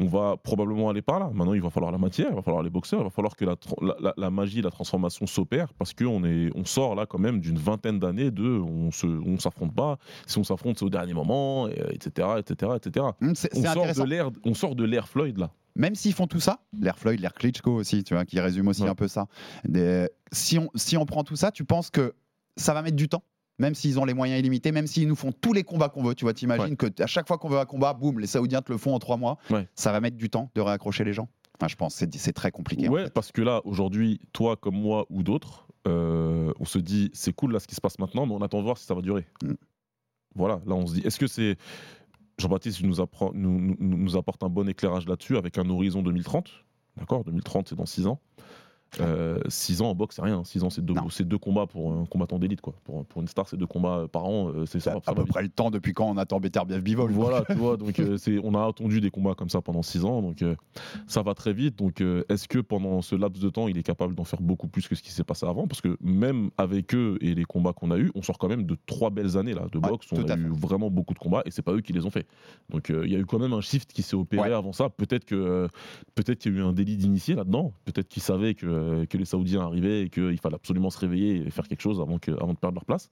on va probablement aller par là. Maintenant, il va falloir la matière, il va falloir les boxeurs, il va falloir que la, magie, la transformation s'opère parce qu'on on sort là quand même d'une vingtaine d'années de on se, on s'affronte pas. Si on s'affronte, c'est au dernier moment, etc., etc., etc. on, sort de l'air, on sort de l'ère Floyd là. Même s'ils font tout ça, l'air Floyd, l'air Klitschko aussi, tu vois, qui résume aussi un peu ça. si, on, si on prend tout ça, tu penses que ça va mettre du temps? Même s'ils ont les moyens illimités, même s'ils nous font tous les combats qu'on veut. Tu vois, t'imagines que à chaque fois qu'on veut un combat, boum, les Saoudiens te le font en trois mois. Ça va mettre du temps de réaccrocher les gens. Enfin, je pense que c'est très compliqué. Ouais, parce que là, aujourd'hui, toi comme moi ou d'autres, euh, on se dit c'est cool là ce qui se passe maintenant, mais on attend de voir si ça va durer. Mm. Voilà, là on se dit est-ce que c'est Jean-Baptiste nous, nous, nous, apporte un bon éclairage là-dessus avec un horizon 2030. D'accord 2030, c'est dans six ans. 6 euh, ans en boxe, c'est rien. 6 ans, c'est deux, deux, combats pour un combattant d'élite. Quoi. Pour, pour, une star, c'est deux combats par an. Euh, c'est ça. à peu près le temps depuis quand on attend Beterbiev Bivol. Voilà, tu vois. Donc, euh, on a attendu des combats comme ça pendant 6 ans. Donc, ça va très vite. Donc, est-ce que pendant ce laps de temps, il est capable d'en faire beaucoup plus que ce qui s'est passé avant? Parce que même avec eux et les combats qu'on a eu, on sort quand même de trois belles années là, de boxe. on a eu vraiment beaucoup de combats et c'est pas eux qui les ont fait. Donc, il y a eu quand même un shift qui s'est opéré avant ça. Peut-être que peut-être qu'il y a eu un délit d'initié là-dedans. Peut-être qu'ils savaient que, que les Saoudiens arriver et qu'il fallait absolument se réveiller et faire quelque chose avant, que, avant de perdre leur place.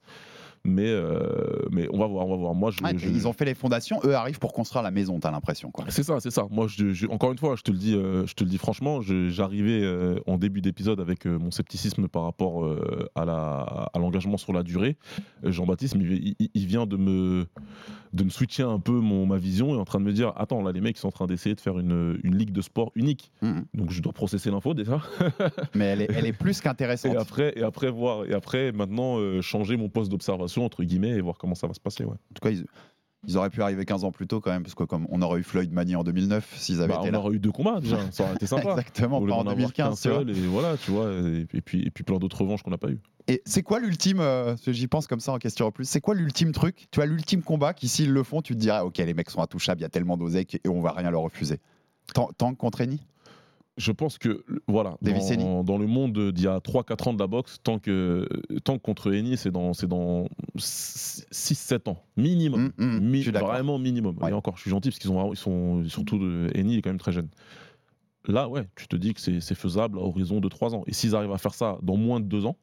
Mais, euh, mais on va voir, on va voir. Moi, Ils ont fait les fondations, eux arrivent pour construire la maison, t'as l'impression. C'est ça, c'est ça. Moi, je, encore une fois, je te le dis, euh, je te le dis franchement, j'arrivais euh, en début d'épisode avec mon scepticisme par rapport à l'engagement sur la durée. Jean-Baptiste, il, il, vient de me, de me switcher un peu mon, ma vision et en train de me dire attends, là, les mecs sont en train d'essayer de faire une, une, ligue de sport unique. Mmh. Donc, je dois processer l'info déjà. mais elle est, elle est plus qu'intéressante. Et après, et après, voir, et après, maintenant, changer mon poste d'observation entre guillemets, et voir comment ça va se passer. Ouais. En tout cas, ils, auraient pu arriver 15 ans plus tôt quand même, parce que comme on aurait eu Floyd Mani en 2009, s'ils avaient bah, été on aurait eu deux combats déjà, ça aurait été sympa. Exactement, pas en 2015. et voilà, tu vois, et, puis, et puis plein d'autres revanches qu'on n'a pas eu. Et c'est quoi l'ultime, euh, j'y pense comme ça en question en plus, c'est quoi l'ultime truc Tu vois, l'ultime combat qui, s'ils le font, tu te dirais, ok, les mecs sont intouchables, il y a tellement d'oseille et on va rien leur refuser. Tant, contre Eni? Je pense que voilà, dans, dans, le monde d'il y a 3-4 ans de la boxe, tant que, tant que contre Eni, c'est dans, dans 6-7 ans, minimum. Mm, mm, vraiment minimum. Et encore, je suis gentil parce qu'ils ils sont surtout Eni est quand même très jeune. Là, ouais, tu te dis que c'est faisable à horizon de 3 ans. Et s'ils arrivent à faire ça dans moins de 2 ans,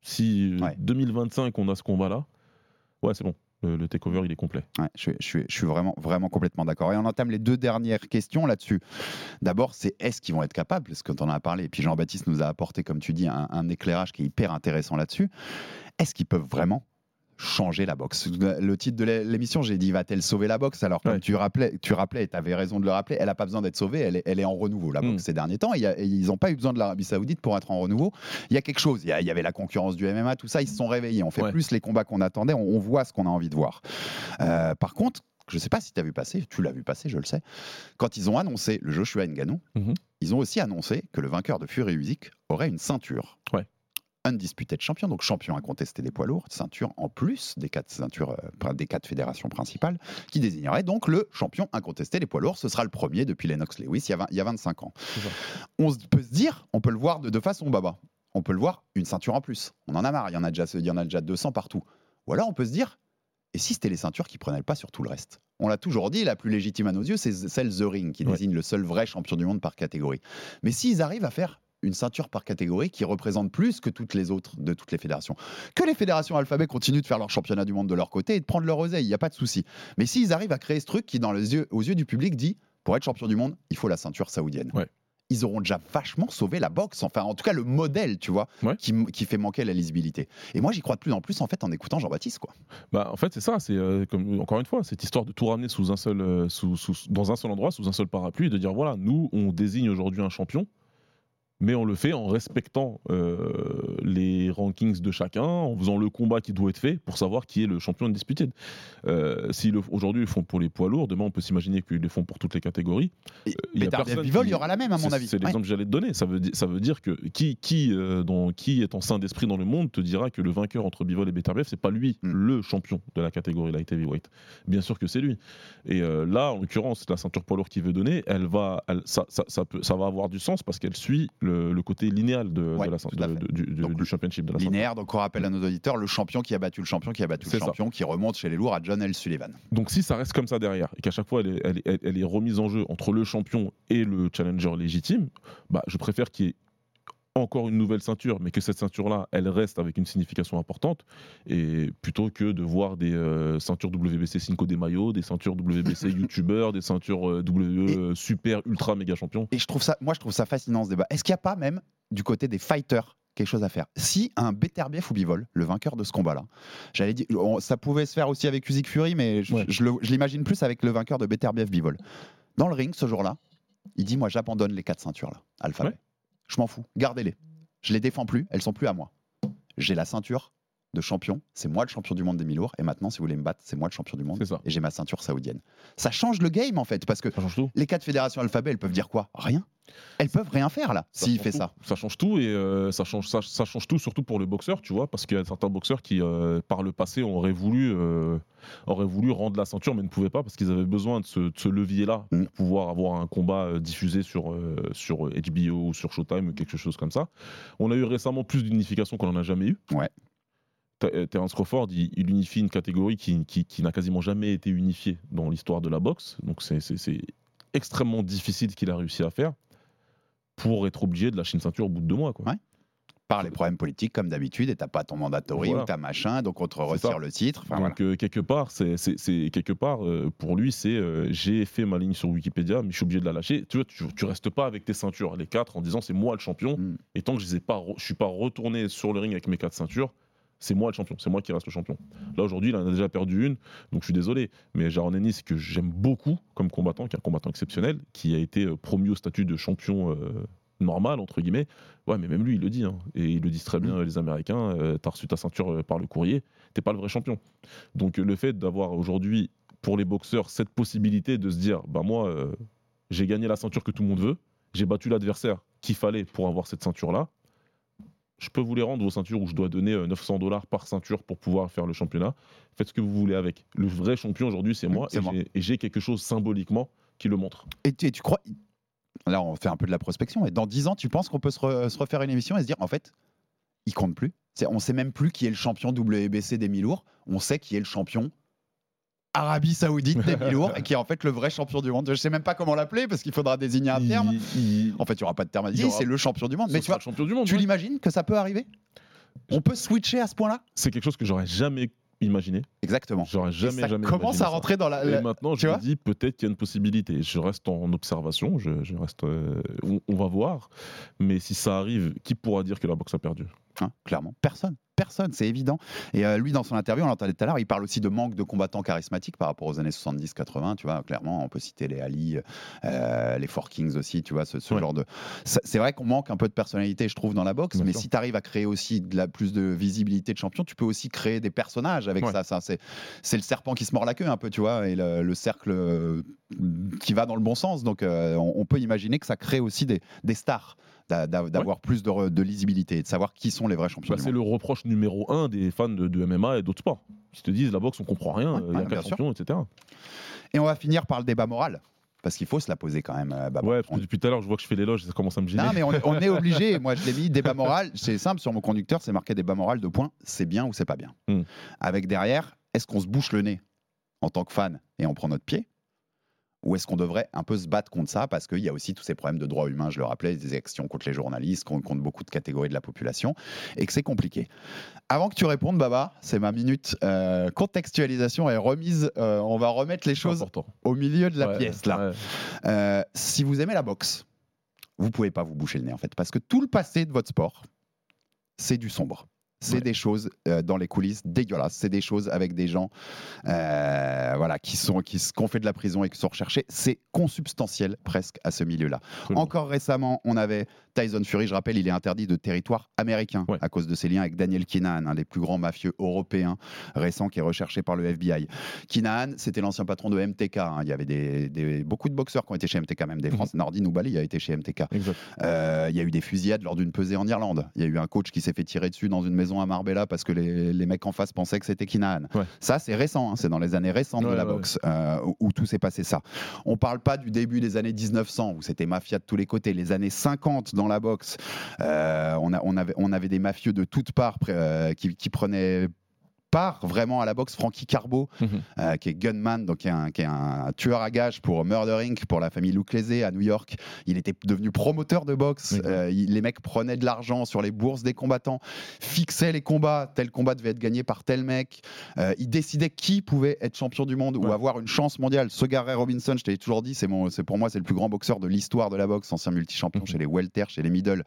Si 2025 on a ce combat-là, ouais, c'est bon. Le, takeover, il est complet. je, suis, vraiment, vraiment complètement d'accord. Et on entame les deux dernières questions là-dessus. D'abord, c'est est-ce qu'ils vont être capables Parce que on en a parlé, et puis Jean-Baptiste nous a apporté, comme tu dis, un éclairage qui est hyper intéressant là-dessus. Est-ce qu'ils peuvent vraiment changer la boxe. Le titre de l'émission, j'ai dit va-t-elle sauver la boxe? Alors comme tu rappelais, tu rappelais, et tu avais raison de le rappeler, elle n'a pas besoin d'être sauvée, elle est, elle est, en renouveau la boxe mm. ces derniers temps. Et, ils n'ont pas eu besoin de l'Arabie Saoudite pour être en renouveau. Il y a quelque chose. Il y, avait la concurrence du MMA, tout ça. Ils se sont réveillés. On fait plus les combats qu'on attendait. On, voit ce qu'on a envie de voir. Euh, par contre. Je ne sais pas si tu as vu passer, tu l'as vu passer, je le sais. Quand ils ont annoncé le Joshua Ngannou, mm-hmm. ils ont aussi annoncé que le vainqueur de Fury Music aurait une ceinture. Ouais undisputed champion, donc champion incontesté des poids lourds, ceinture en plus des quatre ceintures, euh, des quatre fédérations principales, qui désignerait donc le champion incontesté des poids lourds. Ce sera le premier depuis Lennox Lewis il y a, il y a 25 ans. On peut se dire, on peut le voir de deux façons, Baba. On peut le voir une ceinture en plus. On en a marre, il y en a déjà, il y en a déjà 200 partout. Ou alors on peut se dire, et si c'était les ceintures qui prenaient le pas sur tout le reste? On l'a toujours dit, la plus légitime à nos yeux, c'est celle The Ring, qui désigne le seul vrai champion du monde par catégorie. Mais s'ils arrivent à faire une ceinture par catégorie qui représente plus que toutes les autres de toutes les fédérations. Que les fédérations alphabet continuent de faire leur championnat du monde de leur côté et de prendre leur oseille, il n'y a pas de souci. Mais s'ils arrivent à créer ce truc qui, dans les yeux, aux yeux du public, dit pour être champion du monde, il faut la ceinture saoudienne. Ils auront déjà vachement sauvé la boxe, enfin en tout cas le modèle, tu vois, qui, fait manquer la lisibilité. Et moi j'y crois de plus en plus en fait en écoutant Jean-Baptiste quoi. Bah en fait c'est ça, c'est euh, comme encore une fois cette histoire de tout ramener sous un seul, euh, sous, dans un seul endroit, sous un seul parapluie, et de dire voilà nous on désigne aujourd'hui un champion mais on le fait en respectant euh, les rankings de chacun, en faisant le combat qui doit être fait pour savoir qui est le champion indisputé. Euh, si aujourd'hui ils font pour les poids lourds, demain on peut s'imaginer qu'ils le font pour toutes les catégories. Euh, il y aura la même à mon avis. C'est l'exemple que j'allais te donner. Ça veut, ça veut dire que qui, qui, euh, dans, qui est en sein d'esprit dans le monde te dira que le vainqueur entre Bivol et Beterbiev, c'est pas lui hmm. le champion de la catégorie light heavyweight. Bien sûr que c'est lui. Et là, en l'occurrence, la ceinture poids lourd qu'il veut donner, elle va, ça, ça, ça, peut, ça va avoir du sens parce qu'elle suit le, côté linéal de, la, du, championship. De la linéaire, donc on rappelle à nos auditeurs, le champion qui a battu le champion qui a battu le champion, qui remonte chez les lourds à John L. Sullivan. Donc si ça reste comme ça derrière, et qu'à chaque fois elle est, elle, est, remise en jeu entre le champion et le challenger légitime, bah, je préfère qu'il y ait encore une nouvelle ceinture, mais que cette ceinture-là, elle reste avec une signification importante, et plutôt que de voir des euh, ceintures WBC Cinco des maillots, des ceintures WBC YouTuber, des ceintures euh, WWE super ultra méga champion. Et je trouve ça, moi je trouve ça fascinant ce débat. Est-ce qu'il n'y a pas même du côté des fighters quelque chose à faire? Si un Beterbiev ou Bivol, le vainqueur de ce combat-là, j'allais dire, ça pouvait se faire aussi avec Usyk Fury, mais je, l'imagine plus avec le vainqueur de Beterbiev Bivol. Dans le ring, ce jour-là, il dit moi j'abandonne les quatre ceintures là, alphabet. Je m'en fous, gardez-les. Je les défends plus, elles sont plus à moi. J'ai la ceinture de champion, c'est moi le champion du monde des mi-lourds, et maintenant, si vous voulez me battre, c'est moi le champion du monde, et j'ai ma ceinture saoudienne. Ça change le game en fait, parce que les quatre fédérations alphabet, elles peuvent dire quoi? Rien. Elles peuvent rien faire là, s'il fait ça. Ça change tout, et euh, ça, change, ça, change tout, surtout pour le boxeur, tu vois, parce qu'il y a certains boxeurs qui, euh, par le passé, auraient voulu, euh, auraient voulu rendre la ceinture, mais ne pouvaient pas, parce qu'ils avaient besoin de ce, levier-là mm. pour pouvoir avoir un combat diffusé sur, sur HBO ou sur Showtime ou quelque chose comme ça. On a eu récemment plus d'unification qu'on n'en a jamais eu. Ouais. Terence Crawford, il, unifie une catégorie qui, n'a quasiment jamais été unifiée dans l'histoire de la boxe. Donc c'est extrêmement difficile qu'il a réussi à faire pour être obligé de lâcher une ceinture au bout de deux mois. Quoi. Par les problèmes politiques, comme d'habitude, et t'as pas ton mandatory ou ta machin, donc on te retire le titre. donc euh, quelque part, c'est quelque part euh, pour lui, c'est j'ai fait ma ligne sur Wikipédia, mais je suis obligé de la lâcher. Tu vois, tu, restes pas avec tes ceintures, les quatre, en disant c'est moi le champion. Hmm. Et tant que je ne suis pas retourné sur le ring avec mes quatre ceintures, c'est moi le champion, c'est moi qui reste le champion. Là aujourd'hui, il en a déjà perdu une, donc je suis désolé. Mais Jaron Ennis, que j'aime beaucoup comme combattant, qui est un combattant exceptionnel, qui a été euh, promu au statut de champion euh, normal, entre guillemets. Ouais, mais même lui, il le dit, hein. et ils le disent très bien, les Américains, euh, t'as reçu ta ceinture par le courrier, t'es pas le vrai champion. Donc le fait d'avoir aujourd'hui, pour les boxeurs, cette possibilité de se dire, bah moi, j'ai gagné la ceinture que tout le monde veut, j'ai battu l'adversaire qu'il fallait pour avoir cette ceinture-là, je peux vous les rendre vos ceintures où je dois donner 900 euh, dollars par ceinture pour pouvoir faire le championnat. Faites ce que vous voulez avec. Le vrai champion aujourd'hui, c'est moi, et j'ai quelque chose symboliquement qui le montre. Et tu, crois. Là, on fait un peu de la prospection. Et dans 10 ans, tu penses qu'on peut se, refaire une émission et se dire, en fait, il compte plus. On sait même plus qui est le champion WBC des mi-lourds. On sait qui est le champion Arabie Saoudite des qui est en fait le vrai champion du monde. Je sais même pas comment l'appeler parce qu'il faudra désigner un terme. En fait, il n'y aura pas de terme à dire. C'est le champion du monde. Mais tu vois, champion du monde, tu l'imagines que ça peut arriver? On peut switcher à ce point-là? C'est quelque chose que j'aurais jamais imaginé. Exactement. J'aurais jamais, ça jamais commence à ça. rentrer dans la. Et la- maintenant, je me dis peut-être qu'il y a une possibilité. Je reste en observation, je, je reste, euh, on, on va voir. Mais si ça arrive, qui pourra dire que la boxe a perdu? Hein, clairement, personne. Personne, c'est évident. Et euh, lui, dans son interview, on l'entendait tout à l'heure, il parle aussi de manque de combattants charismatiques par rapport aux années 70-80. Tu vois, clairement, on peut citer les Ali, euh, les Four Kings aussi, tu vois, ce, ce genre de. C'est vrai qu'on manque un peu de personnalité, je trouve, dans la boxe, Bien mais sûr. si tu arrives à créer aussi de la, plus de visibilité de champion, tu peux aussi créer des personnages avec Ouais. ça. ça c'est, le serpent qui se mord la queue un peu, tu vois, et le, le cercle euh, qui va dans le bon sens. Donc, euh, on, on peut imaginer que ça crée aussi des, des stars. D'a- d'a- D'avoir plus de, lisibilité et de savoir qui sont les vrais champions Bah, C'est le reproche numéro un des fans de, de MMA et d'autres sports. Qui te disent la boxe, on comprend rien, il y a quatre champions, etc. Et on va finir par le débat moral. Parce qu'il faut se la poser quand même. euh. Ouais, parce que depuis tout à l'heure, je vois que je fais l'éloge et ça commence à me gêner. Non, mais on, on est obligé. Moi, je l'ai mis débat moral. C'est simple sur mon conducteur, c'est marqué débat moral de points. C'est bien ou c'est pas bien. Hmm. Avec derrière, est-ce qu'on se bouche le nez en tant que fan et on prend notre pied ou est-ce qu'on devrait un peu se battre contre ça? Parce qu'il y a aussi tous ces problèmes de droits humains, je le rappelais, des actions contre les journalistes, contre, beaucoup de catégories de la population, et que c'est compliqué. Avant que tu répondes, Baba, c'est ma minute euh, contextualisation et remise. euh, on va remettre les choses au milieu de la Ouais, pièce, là. Euh, si vous aimez la boxe, vous pouvez pas vous boucher le nez en fait, parce que tout le passé de votre sport, c'est du sombre. C'est des choses euh, dans les coulisses dégueulasses. C'est des choses avec des gens, euh, voilà, qui sont qui qui ont fait de la prison et qui sont recherchés. C'est consubstantiel presque à ce milieu-là. Encore récemment, on avait Tyson Fury. Je rappelle, il est interdit de territoire américain à cause de ses liens avec Daniel Kinahan, un des plus grands mafieux européens récents qui est recherché par le FBI. Kinahan, c'était l'ancien patron de MTK. hein. Il y avait des, des- beaucoup de boxeurs qui ont été chez MTK, même des Français. Nordin Oubali a été chez MTK. Euh, il y a eu des fusillades lors d'une pesée en Irlande. Il y a eu un coach qui s'est fait tirer dessus dans une maison à Marbella parce que les, les mecs en face pensaient que c'était Kinahan. Ça, c'est récent. hein. C'est dans les années récentes de la ouais. boxe euh, où, où tout s'est passé ça. On parle pas du début des années 1900 où c'était mafia de tous les côtés. Les années 50 dans la boxe, euh, on, a- on avait, on avait des mafieux de toutes parts euh, qui, qui prenaient part vraiment à la boxe Frankie Carbo euh, qui est gunman donc qui est, un, qui est un tueur à gages pour Murder Inc pour la famille Lucchese à New York. Il était devenu promoteur de boxe. Euh, il- les mecs prenaient de l'argent sur les bourses des combattants fixaient les combats tel combat devait être gagné par tel mec. Euh, ils décidaient qui pouvait être champion du monde ou avoir une chance mondiale. Ce gars Ray Robinson je t'avais toujours dit c'est pour moi c'est le plus grand boxeur de l'histoire de la boxe ancien multi-champion chez les welter chez les middle.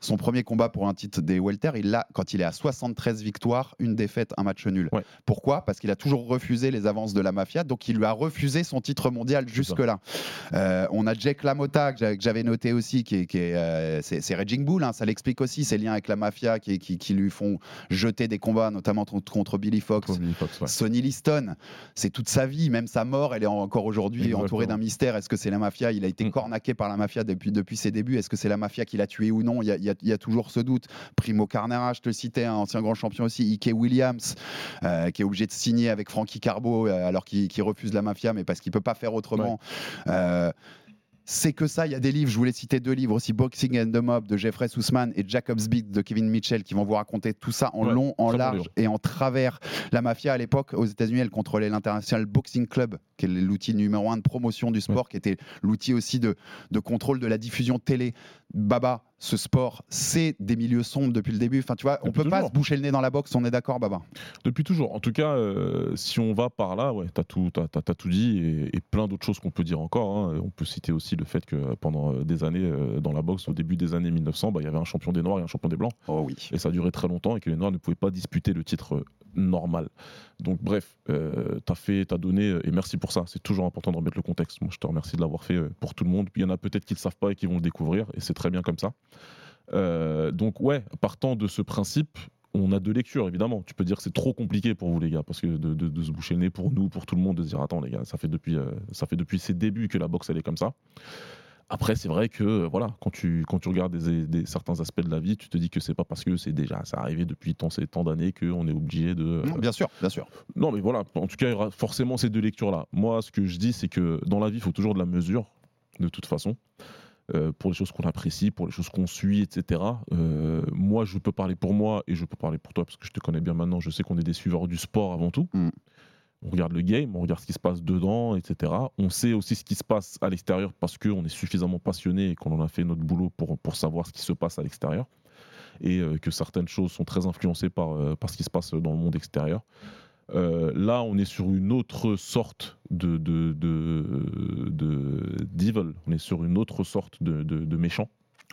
Son premier combat pour un titre des welter il l'a quand il est à 73 victoires une défaite un match nul. Pourquoi? Parce qu'il a toujours refusé les avances de la mafia donc il lui a refusé son titre mondial jusque là Euh, on a Jake LaMotta que j'a- que j'avais noté aussi qui est, qui est, euh, c'est c'est Raging Bull hein, ça l'explique aussi ses liens avec la mafia qui, qui, qui lui font jeter des combats notamment contre, contre Billy Fox, Sonny Liston c'est toute sa vie même sa mort elle est encore aujourd'hui Exactement. entourée d'un mystère. Est-ce que c'est la mafia? Il a été cornaqué par la mafia depuis, depuis ses débuts. Est-ce que c'est la mafia qui l'a tué ou non? Il y, a, il y toujours ce doute. Primo Carnera je te le citais un ancien grand champion aussi. Ike Williams euh, qui est obligé de signer avec Frankie Carbo euh, alors qu'il refuse la mafia mais parce qu'il peut pas faire autrement. Euh, c'est que ça, il y a des livres, je voulais citer deux livres aussi, Boxing and the Mob de Jeffrey Sussman et Jacob's Beat de Kevin Mitchell qui vont vous raconter tout ça en Ouais, long, en large et en travers. La mafia à l'époque aux États-Unis, elle contrôlait l'International Boxing Club, qui est l'outil numéro un de promotion du sport, qui était l'outil aussi de, de contrôle de la diffusion télé. Baba, ce sport, c'est des milieux sombres depuis le début. Enfin, tu vois, on peut pas se boucher le nez dans la boxe, on est d'accord, Baba Depuis toujours. En tout cas, euh, si on va par là, ouais, t'as tout, t'as tout dit et, et plein d'autres choses qu'on peut dire encore. hein. On peut citer aussi le fait que pendant euh, des années euh, dans la boxe, au début des années 1900, bah, il y avait un champion des Noirs et un champion des Blancs. Oh oui. Et ça a duré très longtemps et que les Noirs ne pouvaient pas disputer le titre normal. Donc bref, euh, t'as fait, t'as donné euh, et merci pour ça. C'est toujours important de remettre le contexte. Moi, je te remercie de l'avoir fait euh, pour tout le monde. Il y en a peut-être qui ne le savent pas et qui vont le découvrir et c'est très bien comme ça. Euh, donc ouais, partant de ce principe, on a deux lectures évidemment. Tu peux dire que c'est trop compliqué pour vous les gars, parce que de, se boucher le nez pour nous, pour tout le monde, de se dire attends les gars, ça fait depuis, ça fait depuis ses débuts que la boxe elle est comme ça. Après c'est vrai que euh, voilà, quand tu quand tu regardes des, des- certains aspects de la vie, tu te dis que c'est pas parce que c'est déjà ça arrivé depuis tant tant d'années qu'on est obligé de. euh, Non, Bien sûr, bien sûr. non, mais voilà, en tout cas, il y aura forcément ces deux lectures-là. Moi, ce que je dis, c'est que dans la vie, il faut toujours de la mesure, de toute façon, euh, pour les choses qu'on apprécie, pour les choses qu'on suit, etc. Euh, moi, je peux parler pour moi et je peux parler pour toi, parce que je te connais bien maintenant, je sais qu'on est des suiveurs du sport avant tout. On regarde le game, on regarde ce qui se passe dedans, etc. On sait aussi ce qui se passe à l'extérieur parce qu'on est suffisamment passionné et qu'on en a fait notre boulot pour, pour savoir ce qui se passe à l'extérieur. et que certaines choses sont très influencées par, par ce qui se passe dans le monde extérieur. là, on est sur une autre sorte de, de, de, On est sur une autre sorte de, de méchant.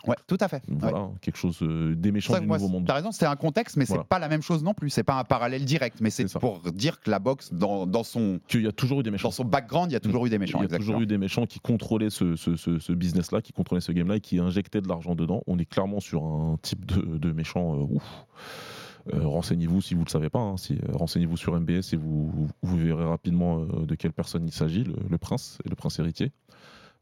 Ouais, tout à fait. Voilà, quelque chose euh, des méchants du nouveau monde. T'as raison, c'est un contexte, mais c'est pas la même chose non plus. C'est pas un parallèle direct, mais c'est pour dire que la boxe, dans, dans son. Qu'il y a toujours eu des méchants. Dans son background, il y a toujours eu des méchants. Il y a toujours eu des méchants qui contrôlaient ce, ce, ce, business-là, qui contrôlaient ce game-là et qui injectaient de l'argent dedans. On est clairement sur un type de, de méchant. Euh, ouf. Euh, renseignez-vous si vous ne le savez pas. Hein, si, renseignez-vous sur MBS et vous, vous, verrez rapidement de quelle personne il s'agit, le, le, prince et le prince héritier.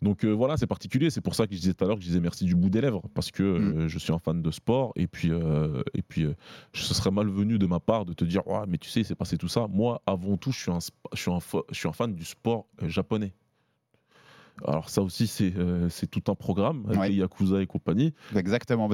Donc euh, voilà, c'est particulier. C'est pour ça que je disais tout à l'heure que je disais merci du bout des lèvres parce que euh, mm. je suis un fan de sport et puis euh, et puis ce serait malvenu de ma part de te dire ouais, mais tu sais, il s'est passé tout ça. Moi, avant tout, je suis un je suis un, je suis un fan du sport japonais. Alors ça aussi, c'est euh, tout un programme avec les Yakuza et compagnie. Exactement.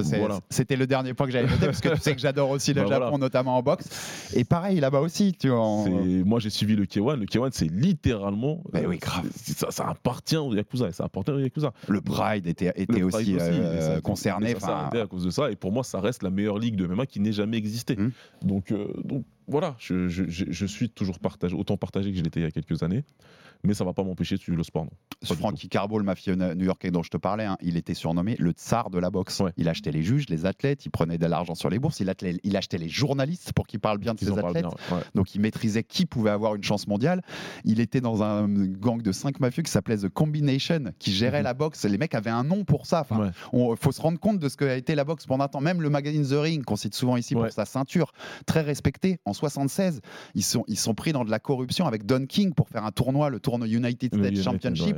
C'était le dernier point que j'avais noté parce que tu sais que j'adore aussi le bah, Japon, notamment en boxe. Et pareil, là-bas aussi. Tu vois, Moi, j'ai suivi le K1. Le K1, c'est littéralement... Bah oui, grave. Ça, appartient aux Yakuza. Ça appartient aux Yakuza. Le Pride était, était aussi, euh, concerné. Ça, à cause de ça. Et pour moi, ça reste la meilleure ligue de MMA qui n'ait jamais existé. Hum. Donc, euh, donc voilà, je, je, je, suis toujours partagé, autant partagé que je l'étais il y a quelques années mais ça va pas m'empêcher de suivre le sport. Non. Frankie Carbo, le mafieux new-yorkais dont je te parlais, hein, il était surnommé le tsar de la boxe. Il achetait les juges, les athlètes, il prenait de l'argent sur les bourses, il, il, achetait les journalistes pour qu'ils parlent bien de ses athlètes. Donc il maîtrisait qui pouvait avoir une chance mondiale. Il était dans un gang de cinq mafieux qui s'appelait The Combination, qui gérait mhm. la boxe. Les mecs avaient un nom pour ça. Il faut se rendre compte de ce qu'a été la boxe pendant un temps. Même le magazine The Ring, qu'on cite souvent ici pour sa ceinture, très respecté. En 76, ils sont, ils sont pris dans de la corruption avec Don King pour faire un tournoi, le tournoi United States Championship,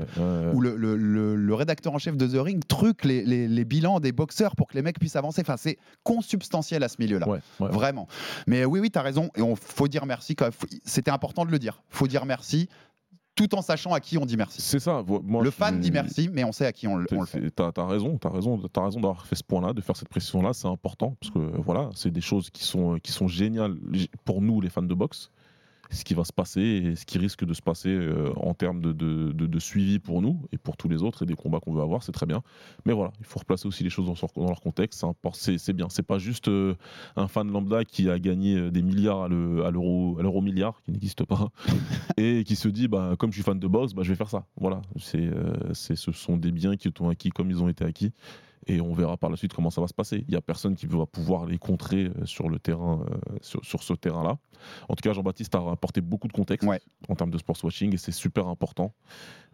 où le, rédacteur en chef de The Ring truque les, bilans des boxeurs pour que les mecs puissent avancer. Enfin, c'est consubstantiel à ce milieu-là. Vraiment. Mais oui, oui, tu as raison. Et on faut dire merci. C'était important de le dire. faut dire merci tout en sachant à qui on dit merci. C'est ça. Moi, le fan dit merci, mais on sait à qui on, le fait. T'as as raison, t'as raison, as raison d'avoir fait ce point-là, de faire cette précision-là. C'est important parce que voilà, c'est des choses qui sont qui sont géniales pour nous, les fans de boxe ce qui va se passer et ce qui risque de se passer euh, en termes de, de, de, suivi pour nous et pour tous les autres et des combats qu'on veut avoir, c'est très bien. Mais voilà, il faut replacer aussi les choses dans, leur contexte. C'est bien. C'est pas juste euh, un fan lambda qui a gagné euh, des milliards à l'euro milliard, qui n'existe pas, et qui se dit, bah, comme je suis fan de boxe, bah, je vais faire ça. Voilà, c'est ce sont des biens qui ont acquis comme ils ont été acquis et on verra par la suite comment ça va se passer. Il n'y a personne qui va pouvoir les contrer euh, sur le terrain, euh, sur, ce terrain-là. En tout cas, Jean-Baptiste a apporté beaucoup de contexte en termes de sports watching et c'est super important.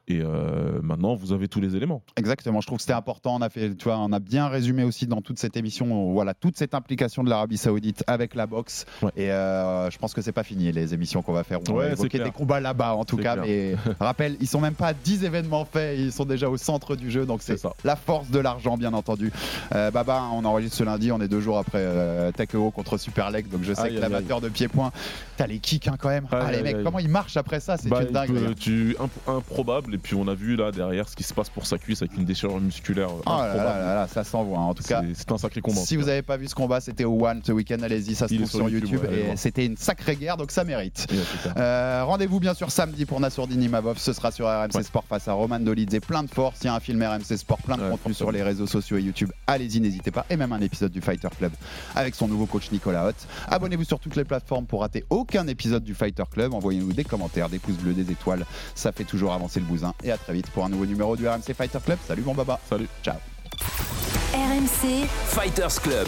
Et euh, maintenant, vous avez tous les éléments. Exactement. Je trouve que c'était important. On a fait, tu vois, on a bien résumé aussi dans toute cette émission, voilà, toute cette implication de l'Arabie Saoudite avec la boxe. Et euh, je pense que c'est pas fini les émissions qu'on va faire. On va évoquer des combats là-bas, en tout cas. Mais rappel, ils sont même pas 10 événements faits. Ils sont déjà au centre du jeu. Donc c'est la force de l'argent, bien entendu. Euh, Baba, on enregistre ce lundi. On est deux jours après euh, contre Super Leg. Donc je sais que l'amateur de pied-point, t'as les kicks hein, quand même. Ah, les mecs, comment ils marchent après ça C'est bah, dingue. tu, improbable et puis on a vu là derrière ce qui se passe pour sa cuisse avec une déchirure musculaire. Oh là là là, ça s'envoie. Hein. En tout cas, c'est un sacré combat. Si vous n'avez pas vu ce combat, c'était au One ce week-end. Allez-y, ça se trouve sur YouTube. et c'était une sacrée guerre, donc ça mérite. Euh, rendez-vous bien sûr samedi pour Nassourdini Mavov. Ce sera sur RMC Sport face à Roman Dolidze. Plein de force. Il y a un film RMC Sport, plein de contenu sur les réseaux sociaux et YouTube. Allez-y, n'hésitez pas. Et même un épisode du Fighter Club avec son nouveau coach Nicolas Hott. Abonnez-vous sur toutes les plateformes pour rater aucun épisode du Fighter Club. Envoyez-nous des commentaires, des pouces bleus, des étoiles. Ça fait toujours avancer le bousin. Et à très vite pour un nouveau numéro du RMC Fighter Club. Salut mon baba. Salut. Ciao. RMC Fighters Club.